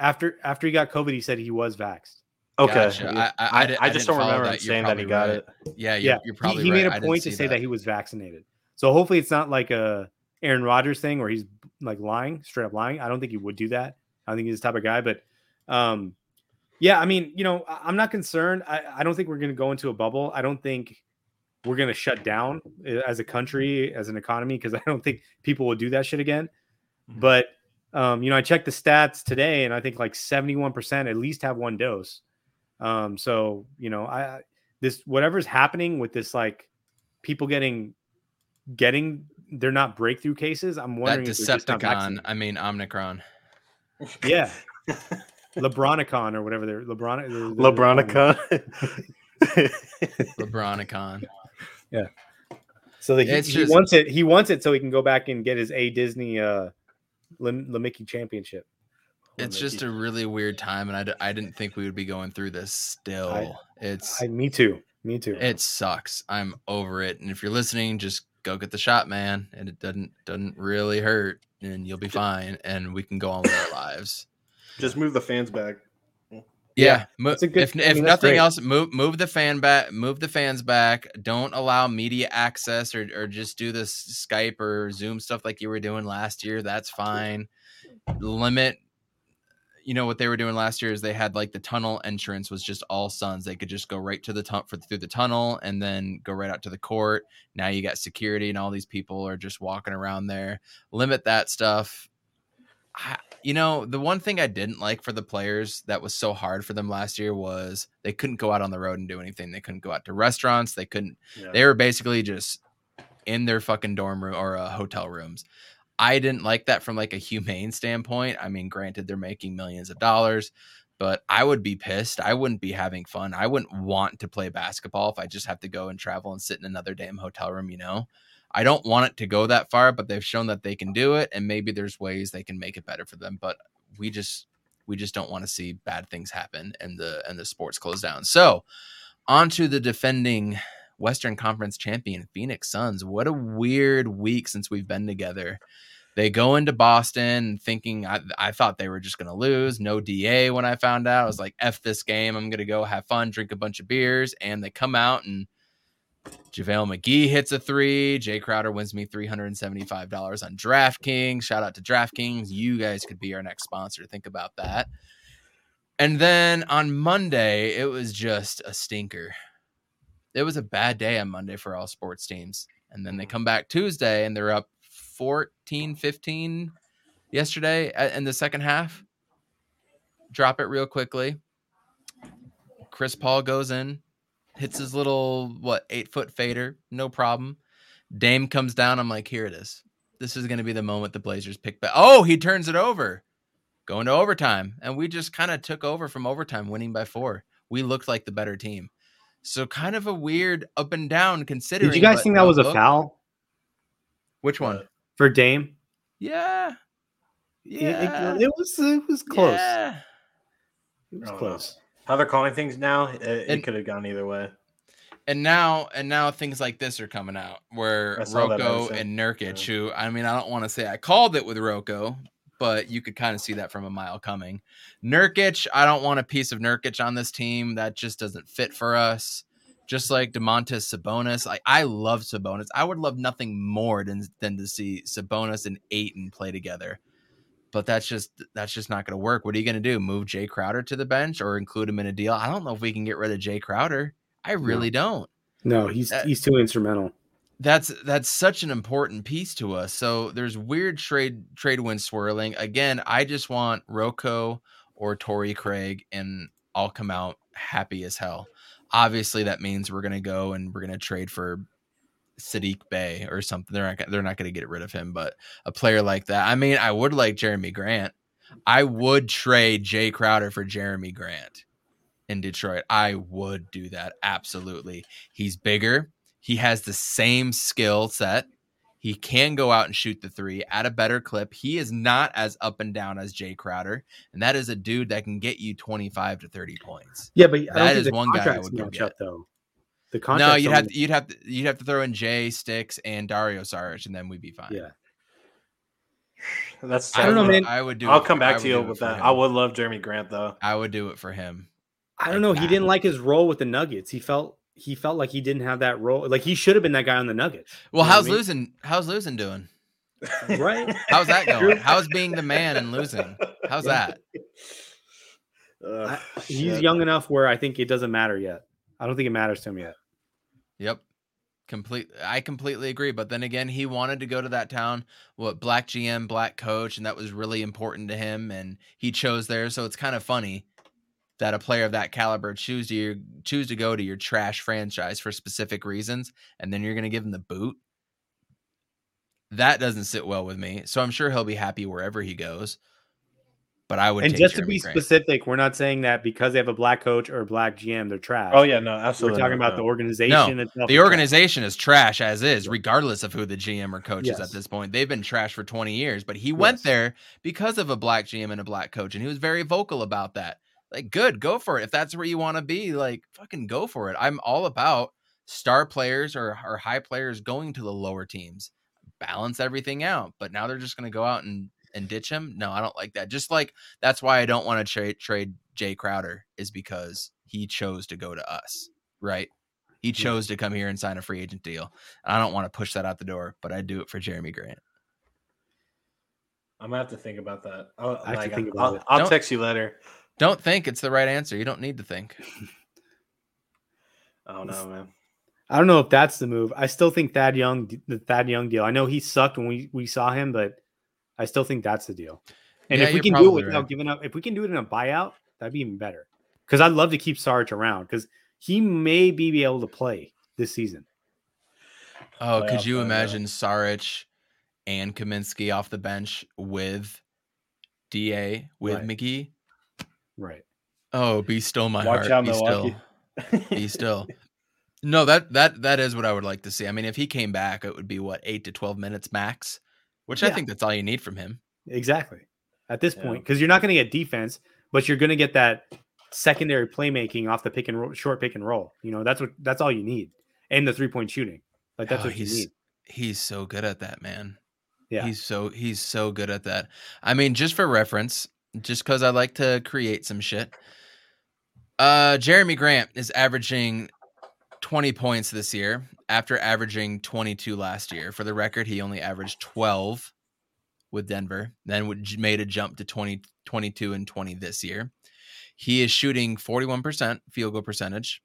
After after he got COVID, he said he was vaxxed. Okay. Gotcha. I- I- I di- I just don't remember that. him saying that he got probably it. yeah, you're, yeah, you're he- probably he, right. made a point to say that. he was vaccinated. So hopefully it's not like a Aaron Rodgers thing where he's like lying, straight up lying. I don't think he would do that. I think he's the type of guy, but um yeah, I mean, you know, I- I'm not concerned. I, I don't think we're going to go into a bubble. I don't think we're going to shut down uh, as a country, as an economy, because I don't think people will do that shit again. Mhm. But, um, you know, I checked the stats today and I think like 71% at least have one dose. Um, so, you know, I, I- this, whatever's happening with this, like people getting, getting, they're not breakthrough cases. I'm that wondering if they're just not Decepticon. I mean Omnicron. Yeah. LeBronicon or whatever they're LeBron. they're- they're- LeBronica. LeBronicon. Yeah, so that he, It's he just- wants it. He wants it so he can go back and get his A Disney uh Lim- Mickey championship. It's just a really weird time, and I, d- I didn't think we would be going through this still. it's I, me too. Me too. it sucks. I'm over it. And if you're listening, just go get the shot, man. And it doesn't doesn't really hurt, and you'll be fine, and we can go on with our lives. Just move the fans back. Yeah, mo- It's a good- if I mean, that's nothing great. else, move move the fan back, move the fans back. Don't allow media access, or or just do this Skype or Zoom stuff like you were doing last year. That's fine. Limit. You know what they were doing last year is they had like the tunnel entrance was just all Suns. They could just go right to the tu- for through the tunnel and then go right out to the court. Now you got security and all these people are just walking around there. Limit that stuff. I, you know, the one thing I didn't like for the players that was so hard for them last year was they couldn't go out on the road and do anything. They couldn't go out to restaurants. They couldn't. Yeah. They were basically just in their fucking dorm room or uh, hotel rooms. I didn't like that from like a humane standpoint. I mean, granted, they're making millions of dollars, but I would be pissed. I wouldn't be having fun. I wouldn't want to play basketball if I just have to go and travel and sit in another damn hotel room, you know? I don't want it to go that far, but they've shown that they can do it, and maybe there's ways they can make it better for them. But we just we just don't want to see bad things happen and the and the sports close down. So on to the defending Western Conference champion Phoenix Suns. What a weird week since we've been together. They go into Boston thinking I, I thought they were just going to lose. No DA when I found out. I was like, F this game. I'm going to go have fun, drink a bunch of beers. And they come out and JaVale McGee hits a three. Jae Crowder wins me $375 on DraftKings. Shout out to DraftKings. You guys could be our next sponsor. Think about that. And then on Monday, it was just a stinker. It was a bad day on Monday for all sports teams. And then they mm-hmm. come back Tuesday and they're up 14 15 yesterday uh, in the second half. Drop it real quickly. Chris Paul goes in, hits his little, what, eight foot fader. No problem. Dame comes down. I'm like, here it is. This is going to be the moment the Blazers pick back. Oh, he turns it over. Going to overtime. And we just kind of took over from overtime, winning by four. We looked like the better team. So kind of a weird up and down considering. Did you guys but think that no, was a look- foul Which one? Uh, for Dame? Yeah. It- Yeah. It, it was it was close. Yeah. It was oh, I don't close. How they're calling things now, it, it could have gone either way. And now and now things like this are coming out where I Rocco and Nurkic, Yeah. who I mean, I don't want to say I called it with Rocco, but you could kind of see that from a mile coming. Nurkic, I don't want a piece of Nurkic on this team. That just doesn't fit for us. Just like Domantas Sabonis, like I love Sabonis. I would love nothing more than than to see Sabonis and Ayton play together. But that's just that's just not going to work. What are you going to do? Move Jae Crowder to the bench or include him in a deal? I don't know if we can get rid of Jae Crowder. I really don't No, he's Uh, he's too instrumental. that's that's such an important piece to us. So there's weird trade trade winds swirling. Again, I just want Rocco or Torrey Craig, and I'll come out happy as hell. Obviously, that means we're gonna go and we're gonna trade for Saddiq Bey or something. They're not they're not gonna get rid of him, but a player like that. I mean, I would like Jerami Grant. I would trade Jae Crowder for Jerami Grant in Detroit. I would do that absolutely. He's bigger. He has the same skill set. He can go out and shoot the three at a better clip. He is not as up and down as Jae Crowder, and that is a dude that can get you 25 to 30 points. Yeah, but That is one guy I would go get. up though. The No, you'd have to, you'd have to you'd have to throw in Jay Sticks and Dario Saric, and then we'd be fine. Yeah. That's I don't know, man. I would do. I'll it come for- back to you with that. him. I would love Jerami Grant though. I would do it for him. I don't know. He didn't like his role with the Nuggets. He felt he felt like he didn't have that role. Like he should have been that guy on the Nuggets. Well, You know how's I mean? losing? How's losing doing? Right. How's that going? How's being the man and losing? How's that? Ugh, I- he's young enough where I think it doesn't matter yet. I don't think it matters to him yet. Yep. Complete I completely agree. But then again, he wanted to go to that town, what black GM, black coach, and that was really important to him and he chose there. So it's kind of funny that a player of that caliber choose to your, choose to go to your trash franchise for specific reasons, and then you're gonna give him the boot. That doesn't sit well with me. So I'm sure he'll be happy wherever he goes. But I would And take just to be Grant. specific, we're not saying that because they have a black coach or a black GM, they're trash. Oh yeah, no, absolutely. we're talking not, about the no. organization. itself the is trash. organization is trash as is, regardless of who the GM or coach is at this point. They've been trash for 20 years, but he went there because of a black GM and a black coach, and he was very vocal about that. Like, good, go for it. If that's where you want to be, like, fucking go for it. I'm all about star players or, or high players going to the lower teams, balance everything out. But now they're just going to go out and and ditch him. No, I don't like that. Just like that's why I don't want to trade trade Jae Crowder is because he chose to go to us, right? He chose to come here and sign a free agent deal. I don't want to push that out the door, but I do it for Jerami Grant. I'm gonna have to think about that. I'll, I like, think I'll, it. I'll text you later. Don't think it's the right answer. You don't need to think. I don't know, man. I don't know if that's the move. I still think Thad Young, the Thad Young deal. I know he sucked when we, we saw him, but I still think that's the deal. And Yeah, if we can do it without right. giving up, if we can do it in a buyout, that'd be even better. Because I'd love to keep Sarge around because he may be, be able to play this season. Oh, could you time, yeah. Uh, imagine Saric and Kaminsky off the bench with Da with Right. McGee? Right. Oh, be still my Watch heart. out, be Milwaukee. still. Be still. No, that that that is what I would like to see. I mean, if he came back, it would be what eight to twelve minutes max, which I think that's all you need from him. Exactly. At this Yeah. point, because you're not going to get defense, but you're going to get that secondary playmaking off the pick and roll, short pick and roll. You know, that's what that's all you need, and the three point shooting. Like that's Oh, what you he's need. he's so good at that, man. Yeah. He's so he's so good at that. I mean, just for reference, just because I like to create some shit. Uh Jerami Grant is averaging 20 points this year after averaging 22 last year. For the record, he only averaged 12 with Denver, then made a jump to 20, 22 and 20 this year. He is shooting 41% field goal percentage,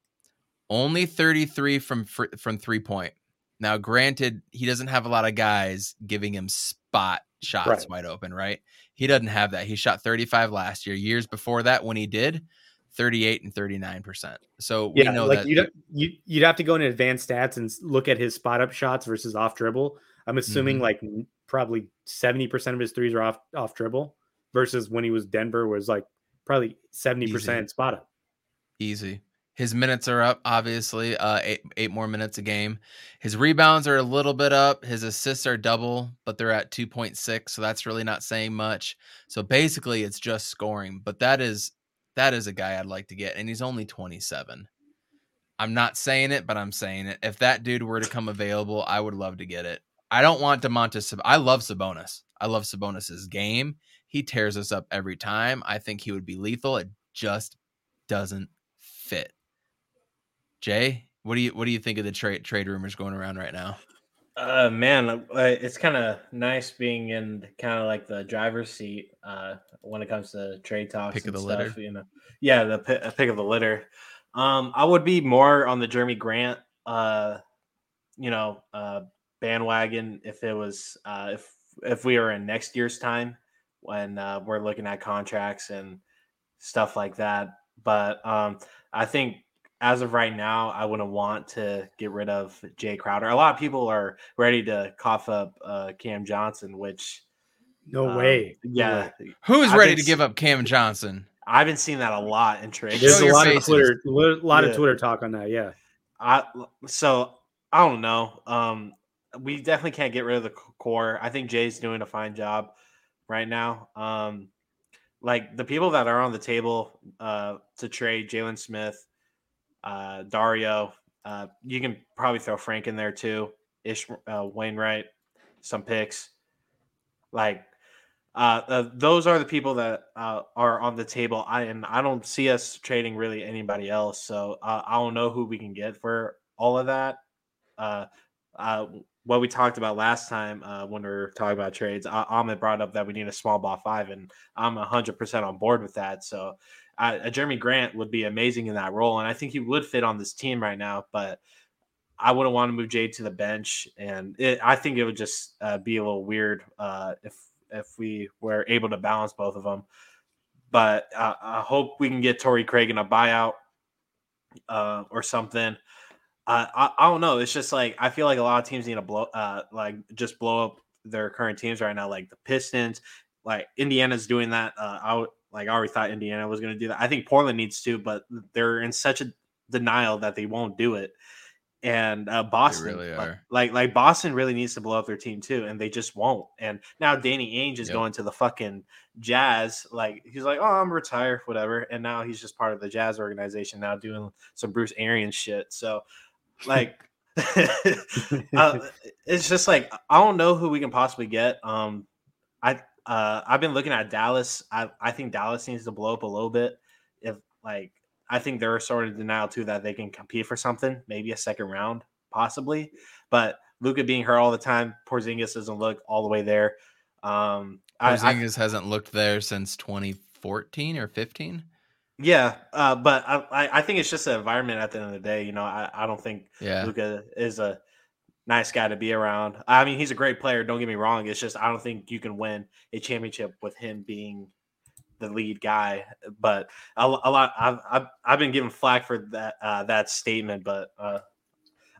only 33 from from three point. Now, granted, he doesn't have a lot of guys giving him spot shots Right. wide open, right? He doesn't have that. He shot 35 last year. Years before that, when he did, 38 and 39%. So we yeah, know like that. you'd, you, you'd have to go into advanced stats and look at his spot up shots versus off dribble. I'm assuming Mhm. like probably 70% of his threes are off off dribble versus when he was Denver was like probably 70% spot up. Easy. His minutes are up, obviously. Uh, eight, eight more minutes a game. His rebounds are a little bit up. His assists are double, but they're at 2.6. So that's really not saying much. So basically, it's just scoring. But that is that is a guy I'd like to get, and he's only 27. I'm not saying it, but I'm saying it. If that dude were to come available, I would love to get it. I don't want Domantas. I love Sabonis. I love Sabonis's game. He tears us up every time. I think he would be lethal. It just doesn't fit. Jay, what do you what do you think of the trade trade rumors going around right now? Uh, man, uh, it's kind of nice being in kind of like the driver's seat uh, when it comes to trade talks Pick of and the stuff. litter. You know, yeah, the uh, pick of the litter. Um, I would be more on the Jerami Grant, uh, you know, uh, bandwagon if it was uh, if if we were in next year's time when uh, we're looking at contracts and stuff like that. But um, I think as of right now, I wouldn't want to get rid of Jae Crowder. A lot of people are ready to cough up uh, Cam Johnson, which No um, way. Yeah. Who's I've ready been to give up Cam Johnson? I've been seeing that a lot in trades. There's a lot faces. of Twitter, li- lot Yeah. of Twitter talk on that. Yeah. I so I don't know. Um, we definitely can't get rid of the core. I think Jay's doing a fine job right now. Um, like the people that are on the table uh, to trade Jalen Smith, uh, Dario. Uh, you can probably throw Frank in there too. Ish uh, Wainright, some picks. Like uh, uh, those are the people that uh, are on the table. I and I don't see us trading really anybody else. So I don't know who we can get for all of that. What we talked about last time when we were talking about trades, Ahmed brought up that we need a small ball five, and I'm 100% on board with that. So uh, Jerami Grant would be amazing in that role, and I think he would fit on this team right now. But I wouldn't want to move Jade to the bench, and it, I think it would just uh, be a little weird uh, if if we were able to balance both of them. But I hope we can get Torrey Craig in a buyout uh, or something. I, I don't know. It's just like I feel like a lot of teams need to blow, uh, like just blow up their current teams right now. Like the Pistons, like Indiana's doing that. Uh, I would, like I already thought Indiana was going to do that. I think Portland needs to, but they're in such a denial that they won't do it. And uh, Boston, really like- are. like like Boston, really needs to blow up their team too, and they just won't. And now Danny Ainge is Yep. going to the fucking Jazz. Like he's like, oh, I'm retired, whatever. And now he's just part of the Jazz organization now, doing some Bruce Arians shit. So, like, uh, it's just like I don't know who we can possibly get. Um, I uh, I've been looking at Dallas. I I think Dallas needs to blow up a little bit. If like I think they're sort of denial too that they can compete for something, maybe a second round, possibly. But Luka being hurt all the time, Porzingis doesn't look all the way there. Um, I, I, Porzingis hasn't looked there since 2014 or 15. yeah, uh, but I, I I think it's just the environment at the end of the day. You know, I, I don't think Yeah. Luka is a nice guy to be around. I mean, he's a great player. Don't get me wrong. It's just I don't think you can win a championship with him being the lead guy. But a, a lot, I've, I've I've been given flack for that uh, that statement, but uh,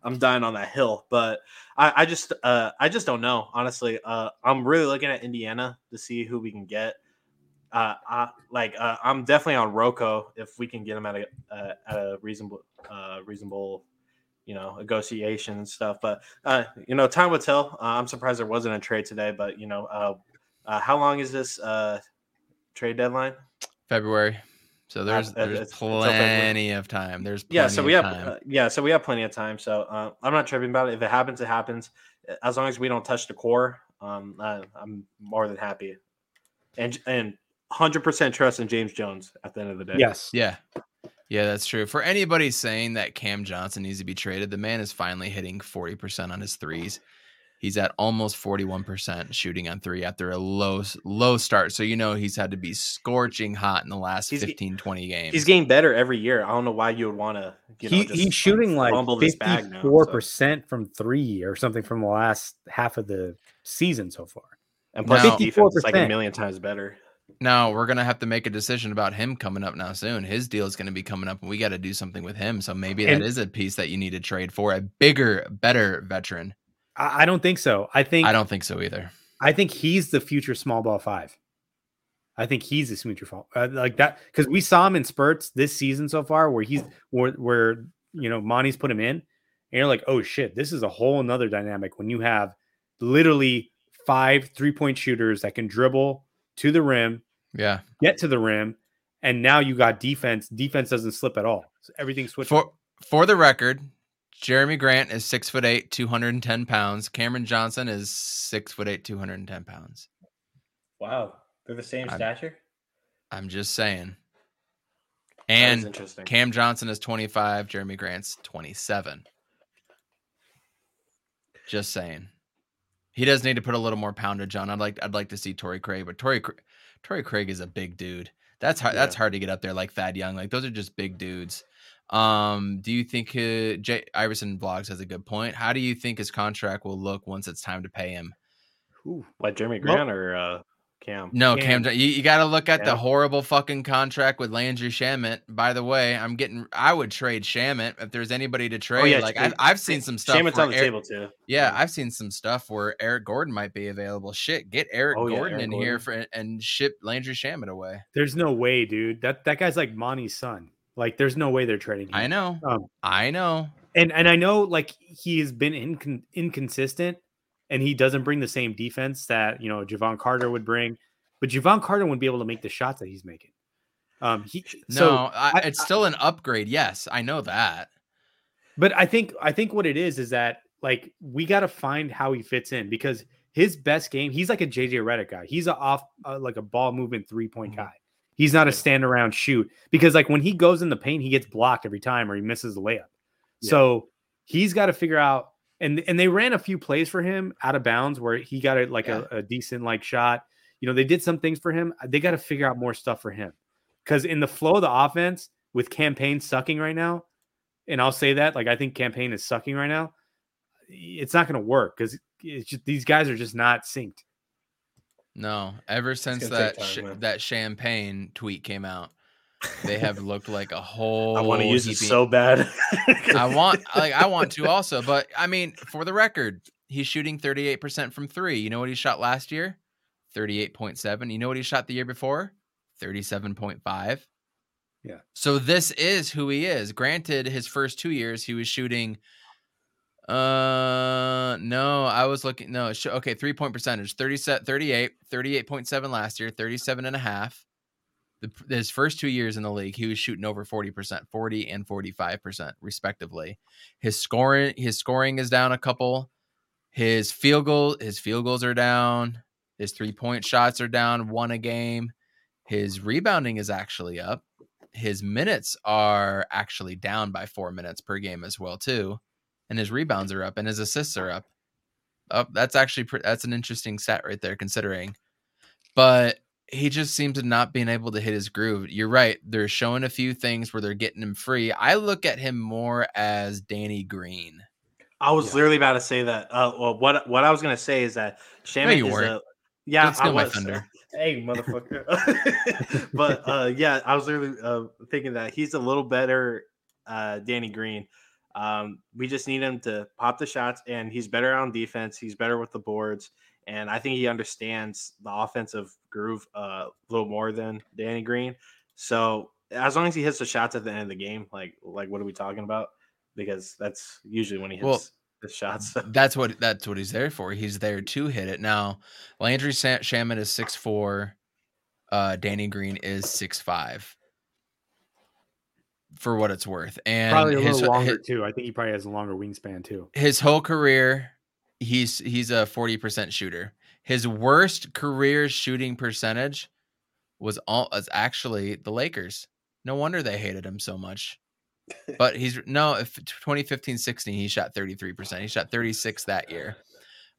I'm dying on that hill. But I, I just uh, I just don't know. Honestly, uh, I'm really looking at Indiana to see who we can get. Uh, I, like uh, I'm definitely on Rocco if we can get him at a at a reasonable reasonable you know negotiation and stuff. But uh, you know, time will tell. Uh, I'm surprised there wasn't a trade today. But you know, uh, uh, how long is this uh, trade deadline? February. So there's uh, there's it's- it's plenty of time. There's plenty Yeah, so we of have time. uh, yeah, so we have plenty of time. So uh, I'm not tripping about it. If it happens, it happens. As long as we don't touch the core, um, uh, I'm more than happy. And and 100% trust in James Jones at the end of the day. Yes. Yeah. Yeah, that's true. For anybody saying that Cam Johnson needs to be traded, the man is finally hitting 40% on his threes. He's at almost 41% shooting on three after a low low start. So you know he's had to be scorching hot in the last He's 15, 20 games. He's getting better every year. I don't know why you would want to. You know, he, just, he's shooting like fumble this bag now, fifty-four so. percent from three or something from the last half of the season so far. and plus Now- his defense is like a million times better. Now we're gonna have to make a decision about him coming up now soon. His deal is gonna be coming up, and we got to do something with him. So maybe that And- is a piece that you need to trade for a bigger, better veteran. I, I don't think so. I think I don't think so either. I think he's the future small ball five. I think he's the future fall uh, like that because we saw him in spurts this season so far where he's where where you know Monty's put him in, and you're like, oh shit, this is a whole another dynamic when you have literally five three point shooters that can dribble to the rim, Yeah. get to the rim, and now you got defense. Defense doesn't slip at all. So everything's switched. For for the record, Jerami Grant is six foot eight, two hundred and ten pounds. Cameron Johnson is six foot eight, two hundred and ten pounds. Wow, they're the same I'm- stature. I'm just saying. And interesting. Cam Johnson is twenty five. Jerami Grant's twenty seven. Just saying. He does need to put a little more poundage on. I'd like I'd like to see Torrey Craig, but Torrey Cra- Torrey Craig is a big dude. That's hard. That's hard to get up there like Thad Young. Like those are just big dudes. Um, do you think uh, Jay Iverson Blogs has a good point? How do you think his contract will look once it's time to pay him? Ooh. What Jeremy Well- Grant or uh, Cam? No, Cam. Cam, you, you got to look at the horrible fucking contract with Landry Shamet. By the way, I'm getting. I would trade Shamet if there's anybody to trade. Oh, yeah, like I've, I've seen some stuff. Shamet's where on the Eric- table too. Yeah, I've seen some stuff where Eric Gordon might be available. Shit, get Eric Oh, yeah, Gordon Eric in here for and ship Landry Shamet away. There's no way, dude. That that guy's like Monty's son. Like, there's no way they're trading him. I know, Um, I know. and and I know like he has been incon- inconsistent, and he doesn't bring the same defense that you know Jevon Carter would bring. But Jevon Carter wouldn't be able to make the shots that he's making. Um, he No, so I, I- it's still an upgrade. Yes, I know that. But I think I think what it is is that like we got to find how he fits in because his best game he's like a JJ Redick guy. He's a off uh, like a ball movement three point Mhm. guy. He's not a stand around shoot because like when he goes in the paint he gets blocked every time or he misses the layup. Yeah. So he's got to figure out and and they ran a few plays for him out of bounds where he got a, like Yeah. a, a decent like shot. You know they did some things for him. Uh, they got to figure out more stuff for him because in the flow of the offense with Cam Payne sucking right now, and I'll say that like I think Cam Payne is sucking right now. It's not going to work because it's just these guys are just not synced. No, ever since that time, man. that champagne tweet came out, they have looked like a whole. I want to use it heaping- so bad. I want like I want to also, but I mean, for the record, he's shooting 38% from 3. You know what he shot last year? 38.7. You know what he shot the year before? 37.5. Yeah. So this is who he is. Granted, his first 2 years he was shooting uh no, I was looking no, sh- okay, 3 point percentage. 37 38 38.7 last year, 37 and a half. The, his first two years in the league, he was shooting over 40%, 40 and 45% respectively. His scoring, his scoring is down a couple. His field goal, his field goals are down. His three point shots are down one a game. His rebounding is actually up. His minutes are actually down by four minutes per game as well too, and his rebounds are up and his assists are up. Up, that's actually that's an interesting stat right there considering. But he just seems to not being able to hit his groove. You're right. They're showing a few things where they're getting him free. I look at him more as Danny Green. I was Yeah. literally about to say that. Uh, well, what what I was gonna say is that Shaman you is weren't. a yeah. Don't steal I my was. thunder. Hey, motherfucker. but uh, yeah, I was literally uh, thinking that he's a little better, uh, Danny Green. Um, we just need him to pop the shots, and he's better on defense. He's better with the boards, and I think he understands the offensive groove uh, a little more than Danny Green. So as long as he hits the shots at the end of the game, like like what are we talking about? Because that's usually when he hits Well, the shots. That's what that's what he's there for. He's there to hit it. Now, Landry Sa- Shamet is six four. Uh, Danny Green is six five. For what it's worth, and Probably a his, little longer his too. I think he probably has a longer wingspan too. his whole career, he's he's a forty percent shooter. His worst career shooting percentage was all was actually the Lakers. No wonder they hated him so much. But he's no if 2015 16 he shot 33%. He shot 36 that year.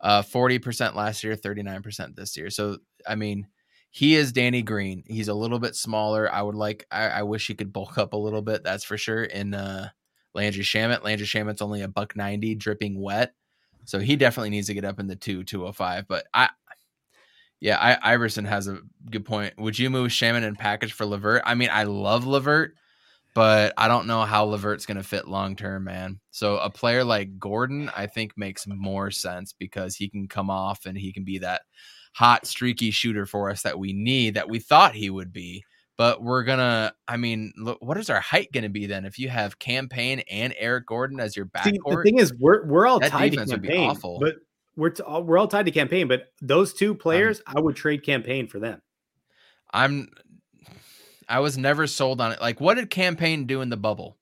Uh 40% last year, 39% this year. So I mean, he is Danny Green. He's a little bit smaller. I would like I, I wish he could bulk up a little bit, that's for sure. In uh Landry Shamet. Landry Shamet's only a buck 90 dripping wet. So he definitely needs to get up in the 2 205. But I yeah, I, Iverson has a good point. Would you move Shamet and package for Levert? I mean, I love Levert, but I don't know how Levert's going to fit long term, man. So a player like Gordon, I think, makes more sense because he can come off and he can be that hot, streaky shooter for us that we need, that we thought he would be. But we're gonna, I mean, look, what is our height gonna be then if you have Cam Payne and Eric Gordon as your See, the thing is, we're we're all That tied to defense would be Cam Payne, awful. but we're t- all- we're all tied to Cam Payne. But those two um players, I would trade Cam Payne for them. I'm I was never sold on it. Like, what did Cam Payne do in the bubble?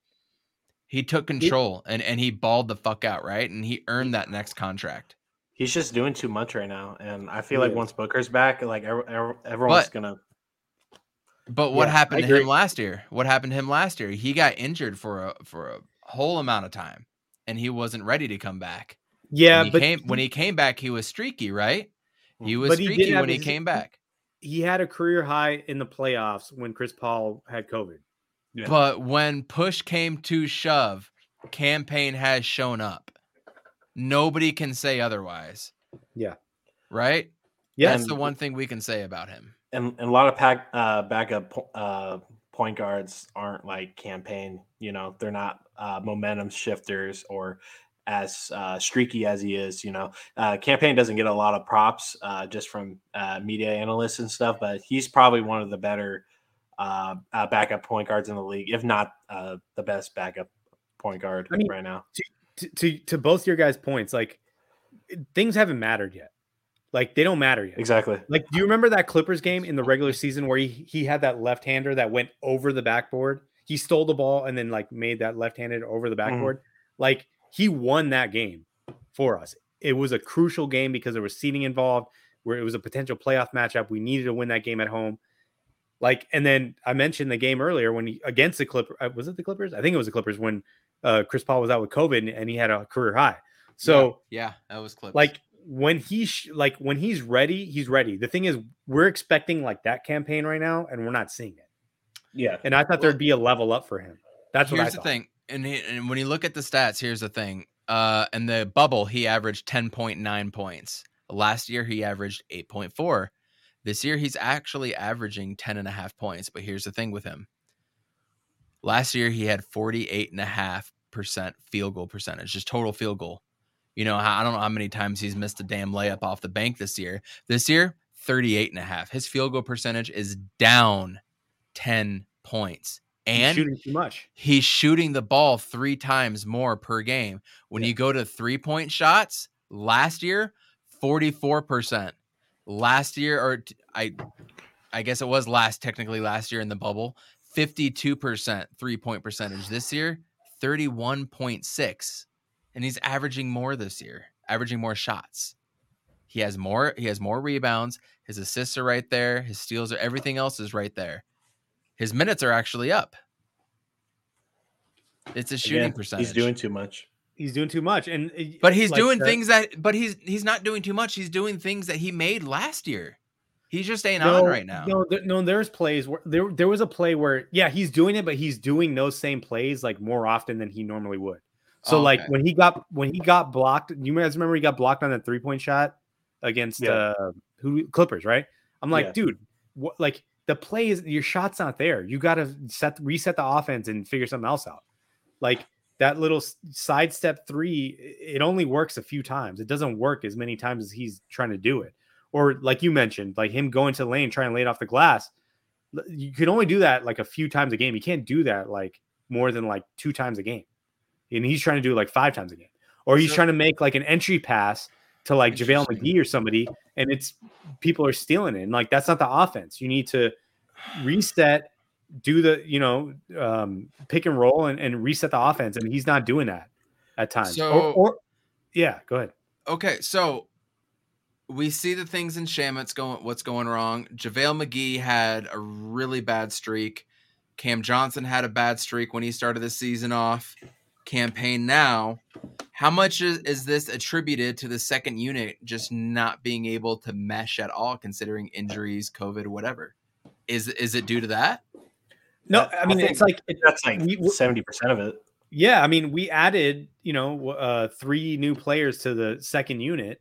He took control and and he balled the fuck out, right? And he earned that next contract. He's just doing too much right now, and I feel He like is. once Booker's back, like ev- ev- everyone's But- gonna. But what Yeah, happened I to him last year? What happened to him last year? He got injured for a for a whole amount of time, and he wasn't ready to come back. Yeah, when he but came when he came back, he was streaky, right? Mm, he was But he did streaky when he came back. he had a career high in the playoffs when Chris Paul had COVID. Yeah. But when push came to shove, Cam Payne has shown up. Nobody can say otherwise. Yeah. Right? Yes, That's the one thing we can say about him. And, and a lot of pack uh, backup uh, point guards aren't like Cam Payne. You know, they're not uh, momentum shifters or as uh, streaky as he is. You know, uh, Cam Payne doesn't get a lot of props uh, just from uh, media analysts and stuff, but he's probably one of the better uh, uh, backup point guards in the league, if not uh, the best backup point guard I mean, right now. to, to to both your guys' points, like things haven't mattered yet. Like they don't matter yet. Exactly. Like, do you remember that Clippers game in the regular season where he, he had that left hander that went over the backboard? He stole the ball and then like made that left handed over the backboard. Like he won that game for us. It was a crucial game because there was seating involved, where it was a potential playoff matchup. We needed to win that game at home. Like, and then I mentioned the game earlier when he against the Clippers. Was it the Clippers? I think it was the Clippers when uh, Chris Paul was out with COVID and, and he had a career high. So yeah, that was clip. like when he's like when he's ready, he's ready. The thing is, we're expecting like that Cam Payne right now, and we're not seeing it. Yeah. And I thought Well, there'd be a level up for him. That's what I here's the thought. thing, and, he, and when you look at the stats, here's the thing. Uh, in the bubble, he averaged 10.9 points. Last year, he averaged 8.4. This year, he's actually averaging 10 and a half points. But here's the thing with him. Last year, he had 48 and a half percent field goal percentage, just total field goal. You know, I don't know how many times he's missed a damn layup off the bank this year. This year, 38 and a half. His field goal percentage is down 10 points. And He's shooting too much. he's shooting the ball three times more per game. When Yeah. you go to three point shots, last year, 44%. Last year, or I I guess it was last technically last year in the bubble, 52% three point percentage. This year, 31.6. And he's averaging more this year, averaging more shots. He has more, he has more rebounds. His assists are right there. His steals are everything else is right there. His minutes are actually up. It's a shooting Again, percentage. He's doing too much. He's doing too much, and but he's like, doing the- things that but he's he's not doing too much. He's doing things that he made last year. He's just staying no, on right now. No, there, no, there's plays where there there was a play where yeah, he's doing it, but he's doing those same plays like more often than he normally would. So Oh, like okay. when he got when he got blocked, you guys remember he got blocked on that three point shot against Yeah. uh who Clippers, right? I'm like, Yeah. dude, what like the play is your shot's not there. You got to set reset the offense and figure something else out. Like that little sidestep three, it only works a few times. It doesn't work as many times as he's trying to do it. Or like you mentioned, like him going to the lane trying to lay it off the glass. You can only do that like a few times a game. You can't do that like more than like two times a game. And he's trying to do it like five times a game. Or he's So- trying to make like an entry pass to like JaVale McGee or somebody, and it's people are stealing it. And like that's not the offense. You need to reset, do the you know um, pick and roll, and, and reset the offense. And he's not doing that at times. So- or, or yeah, go ahead. Okay, so we see the things in Shamet's going what's going wrong. JaVale McGee had a really bad streak. Cam Johnson had a bad streak when he started the season off. Cam Payne now. How much is, is this attributed to the second unit just not being able to mesh at all, considering injuries, COVID, whatever? Is is it due to that? No, I- I mean I it's like it, That's like We- we- seventy percent of it. Yeah, I mean, we added, you know, uh, three new players to the second unit,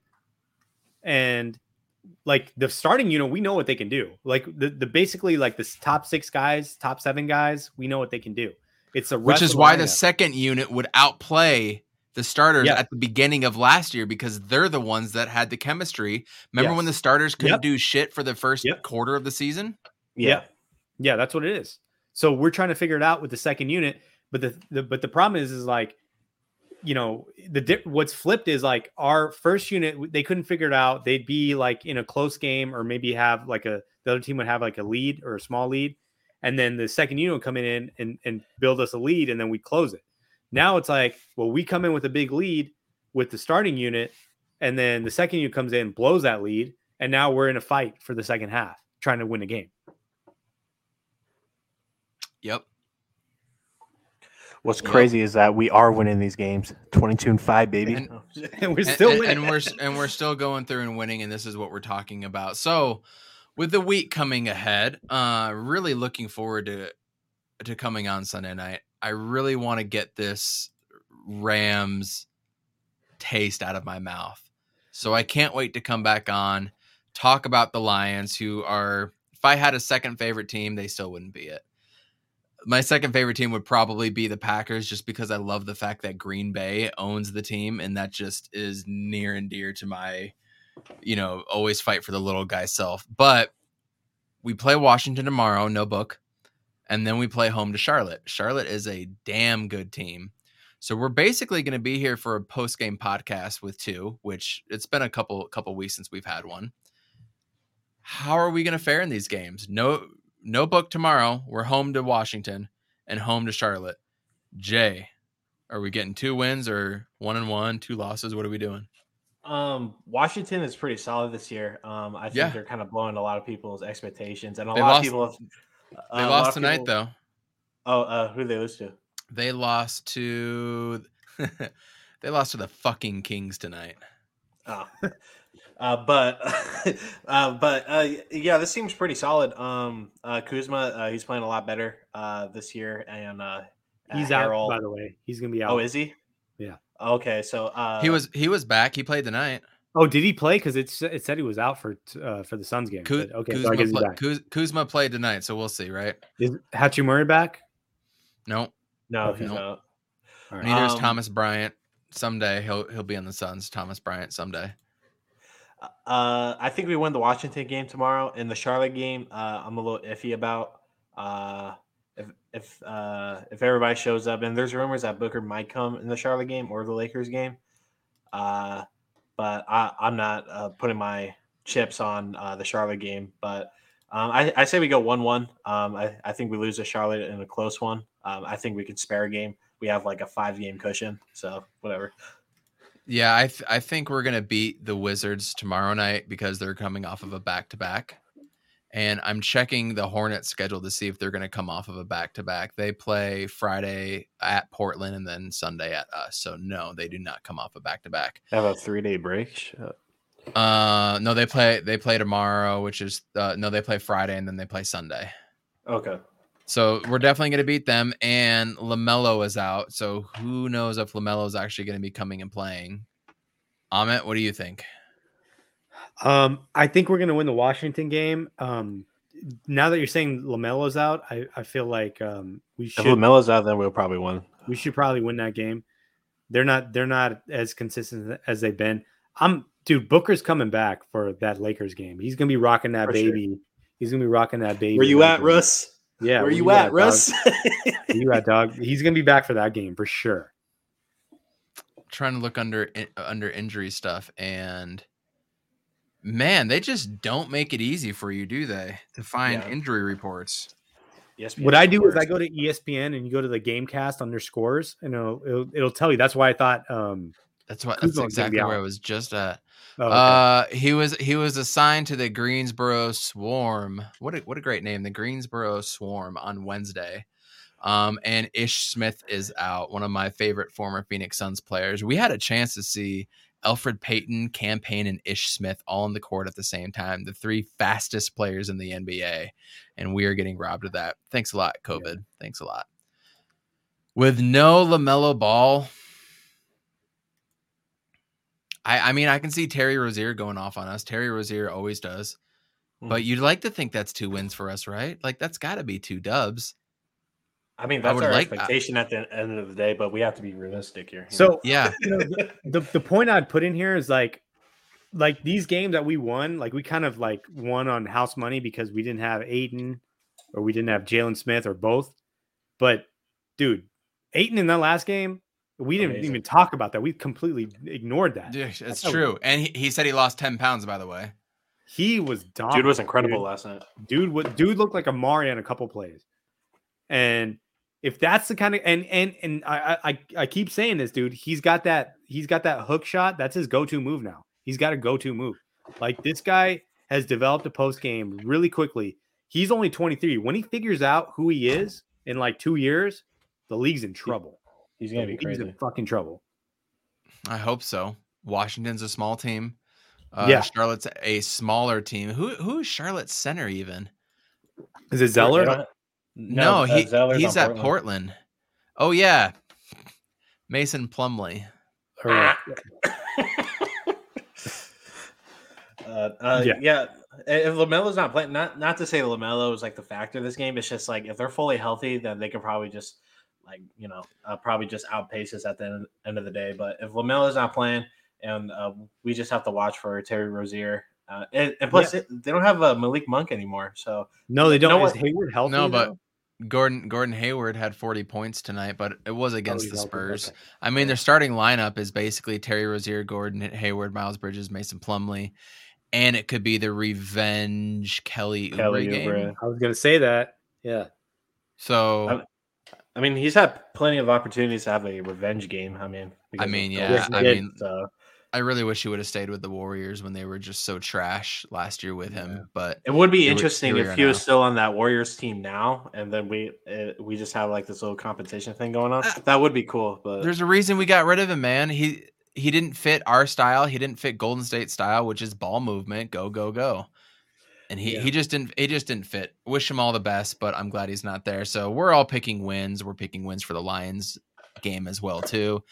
and like the starting unit, we know what they can do. Like the, the basically like the top six guys, top seven guys, we know what they can do. It's a Which is of why the second unit would outplay the starters Yeah. at the beginning of last year because they're the ones that had the chemistry. Remember when the starters couldn't Yep. do shit for the first Yep. quarter of the season? Yeah. Yeah, that's what it is. So we're trying to figure it out with the second unit, but the, the but the problem is is like, you know, the di- what's flipped is like our first unit they couldn't figure it out. They'd be like in a close game or maybe have like a the other team would have like a lead or a small lead, and then the second unit would come in and and build us a lead, and then we close it. Now it's like, well, we come in with a big lead with the starting unit, and then the second unit comes in blows that lead, and now we're in a fight for the second half trying to win a game. Yep. What's Yep. crazy is that we are winning these games. Twenty-two and five, baby. And- and we're still and, winning. and we're and we're still going through and winning, and this is what we're talking about. So, with the week coming ahead, uh, really looking forward to to coming on Sunday night. I really want to get this Rams taste out of my mouth. So I can't wait to come back on, talk about the Lions, who are, if I had a second favorite team, they still wouldn't be it. My second favorite team would probably be the Packers, just because I love the fact that Green Bay owns the team, and that just is near and dear to my, you know, always fight for the little guy self. But we play Washington tomorrow, no book, and then we play home to Charlotte. Charlotte is a damn good team. So we're basically going to be here for a post game podcast with two, which it's been a couple couple weeks since we've had one. How are we going to fare in these games? No no book tomorrow. We're home to Washington and home to Charlotte. Jay, are we getting two wins or one and one, two losses? What are we doing? Um, Washington is pretty solid this year. Um, I think Yeah. they're kind of blowing a lot of people's expectations, and a They lot lost- of people have. They uh, a lot lost tonight people- though. Oh, uh, who they lose to? They lost to they lost to the fucking Kings tonight. Oh. Uh, but uh, but uh, yeah, this seems pretty solid. Um, uh, Kuzma, uh, he's playing a lot better uh, this year, and uh, He's uh, out, by the way. He's gonna be out. Oh, is he? Yeah. Okay, so uh, he was he was back. He played tonight. Oh, did he play? Because it's it said he was out for uh, for the Suns game. Ku- but okay, Kuzma, so I guess he's back. Kuz- Kuzma played tonight, so we'll see, right? Is Hachimura back? No, no, Okay. he's Nope. not. All right. neither is Um, Thomas Bryant. Someday he'll he'll be in the Suns. Thomas Bryant someday. Uh, I think we win the Washington game tomorrow. In the Charlotte game, uh, I'm a little iffy about. Uh, if if uh, if everybody shows up, and there's rumors that Booker might come in the Charlotte game or the Lakers game, uh, but I, I'm not uh, putting my chips on uh, the Charlotte game. But um, I, I say we go one-one. Um, I, I think we lose to Charlotte in a close one. Um, I think we can spare a game. We have like a five-game cushion, so whatever. Yeah, I th- I think we're gonna beat the Wizards tomorrow night because they're coming off of a back to back, and I'm checking the Hornets schedule to see if they're gonna come off of a back to back. They play Friday at Portland and then Sunday at us. So no, they do not come off a back to back. Have a three-day break. Shut Uh, no, they play they play tomorrow, which is uh, no, they play Friday and then they play Sunday. Okay. So we're definitely going to beat them. And Lamelo is out, so who knows if Lamelo is actually going to be coming and playing? Amit, what do you think? Um, I think we're gonna win the Washington game. Um, now that you're saying Lamelo's out, I, I feel like um, we If should Lamelo's out, then we'll probably win. we should probably win that game. They're not they're not as consistent as they've been. I'm dude. Booker's coming back for that Lakers game. He's gonna be rocking that For sure. baby. He's gonna be rocking that baby. Where you at, Lakers. Russ? Yeah, Where you at, dog? Russ? Where you at, dog? He's gonna be back for that game for sure. Trying to look under under injury stuff, and man, they just don't make it easy for you, do they? To find Yeah. injury reports. yes. What I do is I go to ESPN and you go to the GameCast under scores, and it'll it'll, it'll tell you. That's why I thought. Um, That's what. That's exactly where I was just at. oh, okay. Uh, he was he was assigned to the Greensboro Swarm. What a what a great name, the Greensboro Swarm on Wednesday. Um, and Ish Smith is out, one of my favorite former Phoenix Suns players. We had a chance to see Elfrid Payton, Cam Payne, and Ish Smith all on the court at the same time, the three fastest players in the NBA, and we are getting robbed of that. Thanks a lot, COVID. Thanks a lot. With no Lamelo Ball, I, I mean, I can see Terry Rozier going off on us. Terry Rozier always does. Hmm. But you'd like to think that's two wins for us, right? Like that's got to be two dubs. I mean, that's would our like- expectation at the end of the day, but we have to be realistic here. so Yeah, you know, the, the the point I'd put in here is like like these games that we won, like we kind of like won on house money because we didn't have Ayton or we didn't have Jalen Smith or both. But dude, Ayton in that last game, we didn't Amazing. even talk about that. We completely ignored that. Yeah, it's true. And he, he said he lost ten pounds, by the way. He was know? dominant. dude was incredible last night. dude what dude looked like a Mario in a couple plays. And if that's the kind of and and and I I I keep saying this, dude, he's got that he's got that hook shot. That's his go-to move now. He's got a go-to move. Like this guy has developed a post game really quickly. He's only 23. When he figures out who he is in like two years, the league's in trouble. He's gonna be league's in crazy. fucking trouble. I hope so. Washington's a small team. Uh, Yeah. Charlotte's a smaller team. Who who is Charlotte's center even? Is it They Zeller? Don't- No, uh, he Zeller's he's on at Portland. Oh yeah, Mason Plumlee. Or- Uh, uh, Yeah. yeah. If Lamelo's not playing, not not to say Lamelo is like the factor of this game. It's just like if they're fully healthy, then they could probably just like you know uh, probably just outpace us at the end, end of the day. But if Lamelo's not playing, and uh, we just have to watch for Terry Rozier, uh, and, and plus it, they don't have uh, Malik Monk anymore. So no, they don't. No is Hayward healthy? No, but- though? Gordon Gordon Hayward had 40 points tonight, but it was oh, against he's the Spurs. okay. I mean, their starting lineup is basically Terry Rozier, Gordon Hayward, Miles Bridges, Mason Plumlee, and it could be the revenge Kelly, Kelly Oubre game. Oubre. I was gonna say that. Yeah. So I'm- I mean, he's had plenty of opportunities to have a revenge game. I mean, of mean, yeah, I State, mean- so I really wish he would have stayed with the Warriors when they were just so trash last year with Yeah. him. But it would be interesting if he was now. still on that Warriors team now, and then we uh, we just have like this little competition thing going on. Uh, that would be cool. But there's a reason we got rid of him, man. He he didn't fit our style. He didn't fit Golden State style, which is ball movement, go go go. And he, Yeah. he just didn't he just didn't fit. Wish him all the best, but I'm glad he's not there. So we're all picking wins. We're picking wins for the Lions game as well too.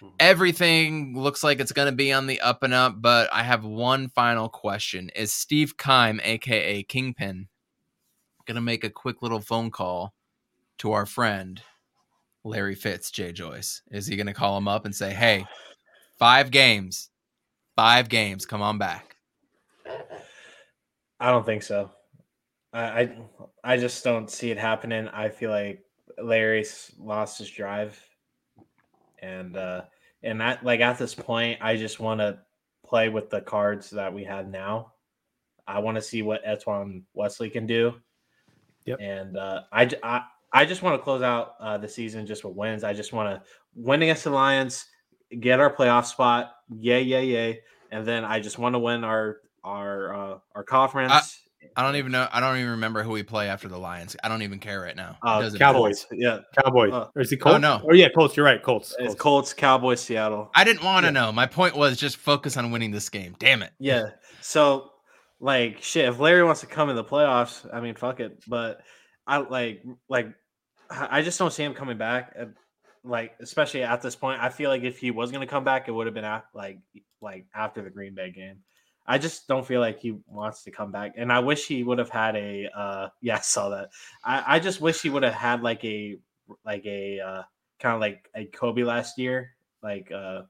Mhm. Everything looks like it's going to be on the up and up, but I have one final question. Is Steve Keim, aka Kingpin, going to make a quick little phone call to our friend Larry Fitz, Jay Joyce? Is he going to call him up and say, "Hey, five games, five games, come on back"? I don't think so. I, I I just don't see it happening. I feel like Larry's lost his drive, and uh and that like at this point, I just want to play with the cards that we have now. I want to see what Antoine Wesley can do. Yep. And uh, I just want to close out uh, the season just with wins. I just want to win against the Lions, get our playoff spot. Yay, yay, yay! And then I just want to win our our uh, our conference. I don't even know. I don't even remember who we play after the Lions. I don't even care right now. It Uh, doesn't Cowboys. matter. Yeah, Cowboys. Uh, or is it Colts? no. Oh yeah, Colts. You're right. Colts. it's Colts. Colts, Cowboys, Seattle. I didn't want to Yeah. know. My point was just focus on winning this game. Damn it. Yeah. So, like, shit. If Larry wants to come in the playoffs, I mean, fuck it. But I like, like, I I just don't see him coming back. uh, Like, especially at this point, I feel like if he was gonna come back, it would have been at, like, like after the Green Bay game. I just don't feel like he wants to come back, and I wish he would have had a. uh Yeah, I saw that. I, I just wish he would have had like a, like a, uh kind of like a Kobe last year, like, uh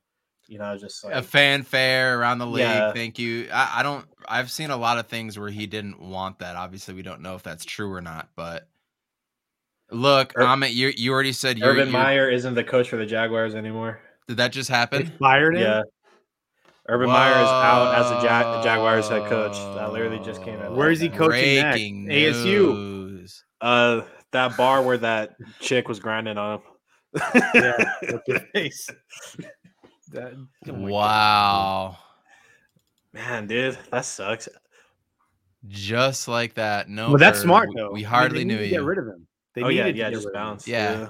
you know, just like a fanfare around the league. Yeah. Thank you. I, I don't. I've seen a lot of things where he didn't want that. Obviously, we don't know if that's true or not. But look, Ir- Amit, you you already said you're, Urban you're- Meyer isn't the coach for the Jaguars anymore. Did that just They happen? fired him. Yeah. Urban Meyer is out as the Jag- Jaguars head coach. That literally just came out. Where is he coaching next? Breaking ASU. news. Uh, that bar where that chick was grinding on him. Yeah. What's face? That, oh my God. wow. Man, dude, that sucks. Just like that. No. Well, that's smart We- though. We I mean, hardly knew to you. Get rid of him. They oh yeah, needed to yeah, get just rid of him. bounce. Yeah.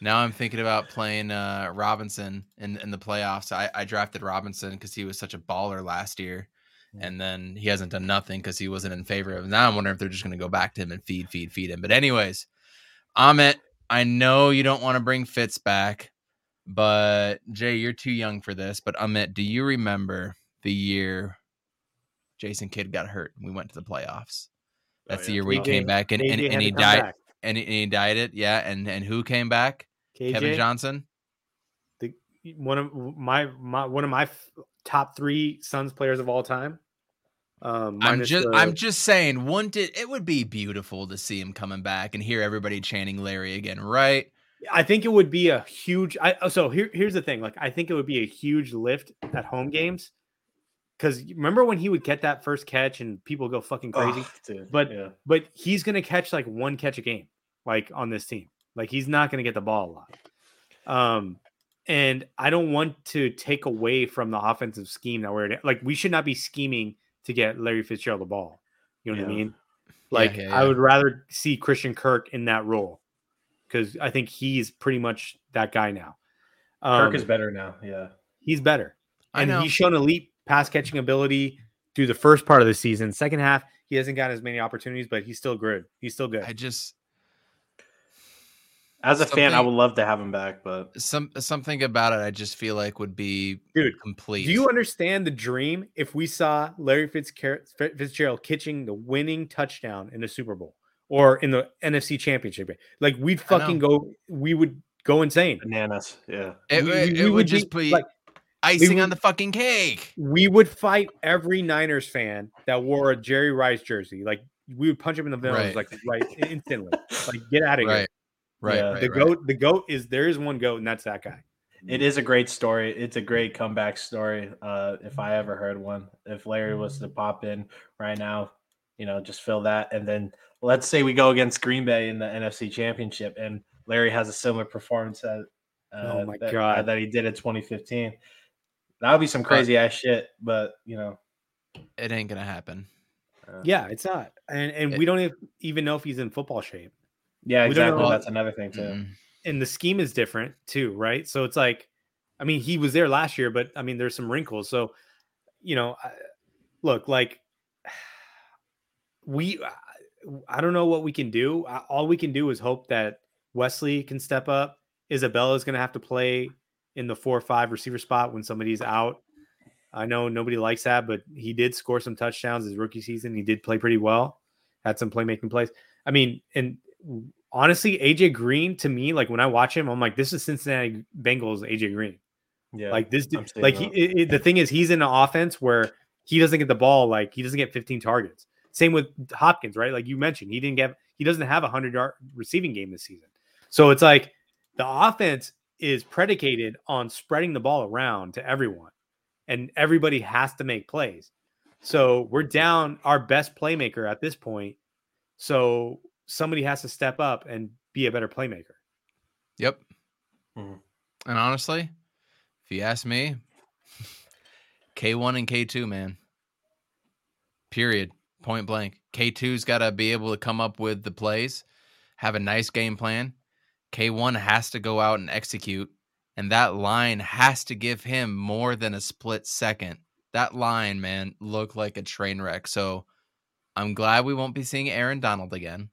Now I'm thinking about playing uh, Robinson in, in the playoffs. I, I drafted Robinson because he was such a baller last year. Yeah. And then he hasn't done nothing because he wasn't in favor of. Him. Now I'm wondering if they're just going to go back to him and feed, feed, feed him. But anyways, Amit, I know you don't want to bring Fitz back, but Jay, you're too young for this. But Amit, do you remember the year Jason Kidd got hurt and we went to the playoffs? That's the yeah. year we came back and, and, and he died and he, and he died it. Yeah, and and who came back? KJ, Kevin Johnson. the, one of my my one of my f- top three Suns players of all time. Um, I'm just the- I'm just saying, wouldn't it it would be beautiful to see him coming back and hear everybody chanting Larry again, right? I think it would be a huge. I oh, so here here's the thing. Like I think it would be a huge lift at home games. Because remember when he would get that first catch and people go fucking crazy. Oh. But- yeah. but he's gonna catch like one catch a game, like on this team. Like he's not gonna get the ball a lot. Um, and I don't want to take away from the offensive scheme that we're like. We should not be scheming to get Larry Fitzgerald the ball. You know what I mean? Like yeah, I yeah. would rather see Christian Kirk in that role because I think he's pretty much that guy now. Um, Kirk is better now. Yeah. he's better, I and know. he's shown elite pass catching ability through the first part of the season. Second half, he hasn't got as many opportunities, but he's still good. He's still good. I just As a fan, I would love to have him back, but some something about it. I just feel like would be Dude, complete. Do you understand the dream if we saw Larry Fitzcar- Fitzgerald catching the winning touchdown in the Super Bowl or in the NFC Championship? Like we'd fucking go, we would go insane. bananas. Yeah. It, we- it- we it would would just be- be like, icing would- on the fucking cake. We would fight every Niners fan that wore a Jerry Rice jersey. Like we would punch him in the nose Right. like right instantly. like get out of here. Right. Right. Yeah. right, the right. goat, the goat is there is one goat, and that's that guy. It is a great story. It's a great comeback story. Uh, if I ever heard one, if Larry was to pop in right now, you know, just fill that. And then let's say we go against Green Bay in the NFC Championship, and Larry has a similar performance that, uh, Oh my that, God. uh, that he did in 2015. That would be some crazy ass shit. But you know, It ain't gonna happen. Yeah, it's not, and and It- we don't even know if he's in football shape. Yeah, We exactly. That's another thing too. Mm-mm. and the scheme is different too, right? So it's like, I mean, he was there last year, but I mean, there's some wrinkles. So, you know, look, like we, I- I don't know what we can do. All we can do is hope that Wesley can step up. Isabella is going to have to play in the four or five receiver spot when somebody's out. I know nobody likes that, but he did score some touchdowns his rookie season. He did play pretty well, had some playmaking plays. I mean, and honestly, AJ Green to me, like when I watch him, I'm like, this is Cincinnati Bengals AJ Green. Yeah, Like this, like he, it- it- the thing is, he's in an offense where he doesn't get the ball. Like he doesn't get 15 targets. Same with Hopkins, right? Like you mentioned, he didn't get, he doesn't have a hundred yard receiving game this season. So it's like the offense is predicated on spreading the ball around to everyone, and everybody has to make plays. So we're down our best playmaker at this point. So somebody has to step up and be a better playmaker. Yep. Mhm. And honestly, if you ask me, K1 and K2, man. Period. Point blank. K2's got to be able to come up with the plays, have a nice game plan. K1 has to go out and execute, and that line has to give him more than a split second. That line, man, looked like a train wreck. So I'm glad we won't be seeing Aaron Donald again.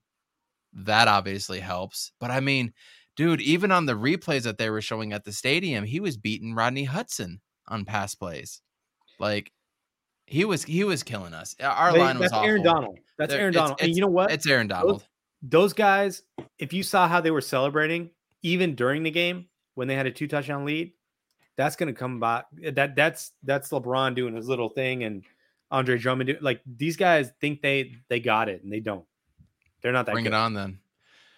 That obviously helps. But I mean, dude, even on the replays that they were showing at the stadium, he was beating Rodney Hudson on pass plays. Like he was he was killing us. Our They- line was that's awful. Aaron Donald. That's They're- Aaron Donald. and you know what? It's Aaron Donald. those guys, if you saw how they were celebrating, even during the game when they had a two touchdown lead, that's going to come back. Eh, that that's that's LeBron doing his little thing and Andre Drummond. Do, like these guys think they they got it and they don't. They're not that Bring good. it on then.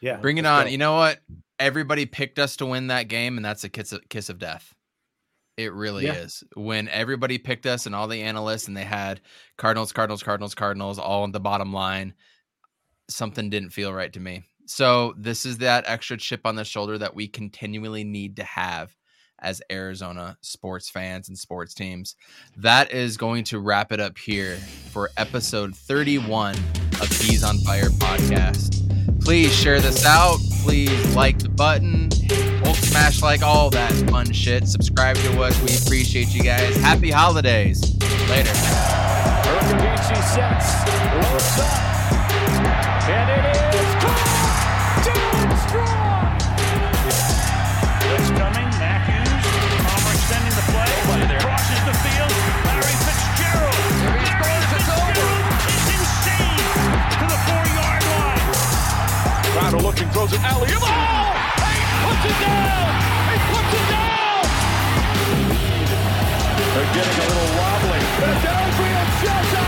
Yeah, Bring it on. go. You know what? Everybody picked us to win that game, and that's a kiss of, kiss of death. It really Yeah. is. When everybody picked us and all the analysts, and they had Cardinals, Cardinals, Cardinals, Cardinals all on the bottom line, something didn't feel right to me. So this is that extra chip on the shoulder that we continually need to have as Arizona sports fans and sports teams. That is going to wrap it up here for episode 31 of He's on Fire podcast. Please share this out. Please like the button. Smash like all that fun shit. Subscribe to us. We appreciate you guys. Happy holidays. Later. Looking, throws it alley. Oh! He puts it down! He puts it down! They're getting a little wobbly. The downfield shot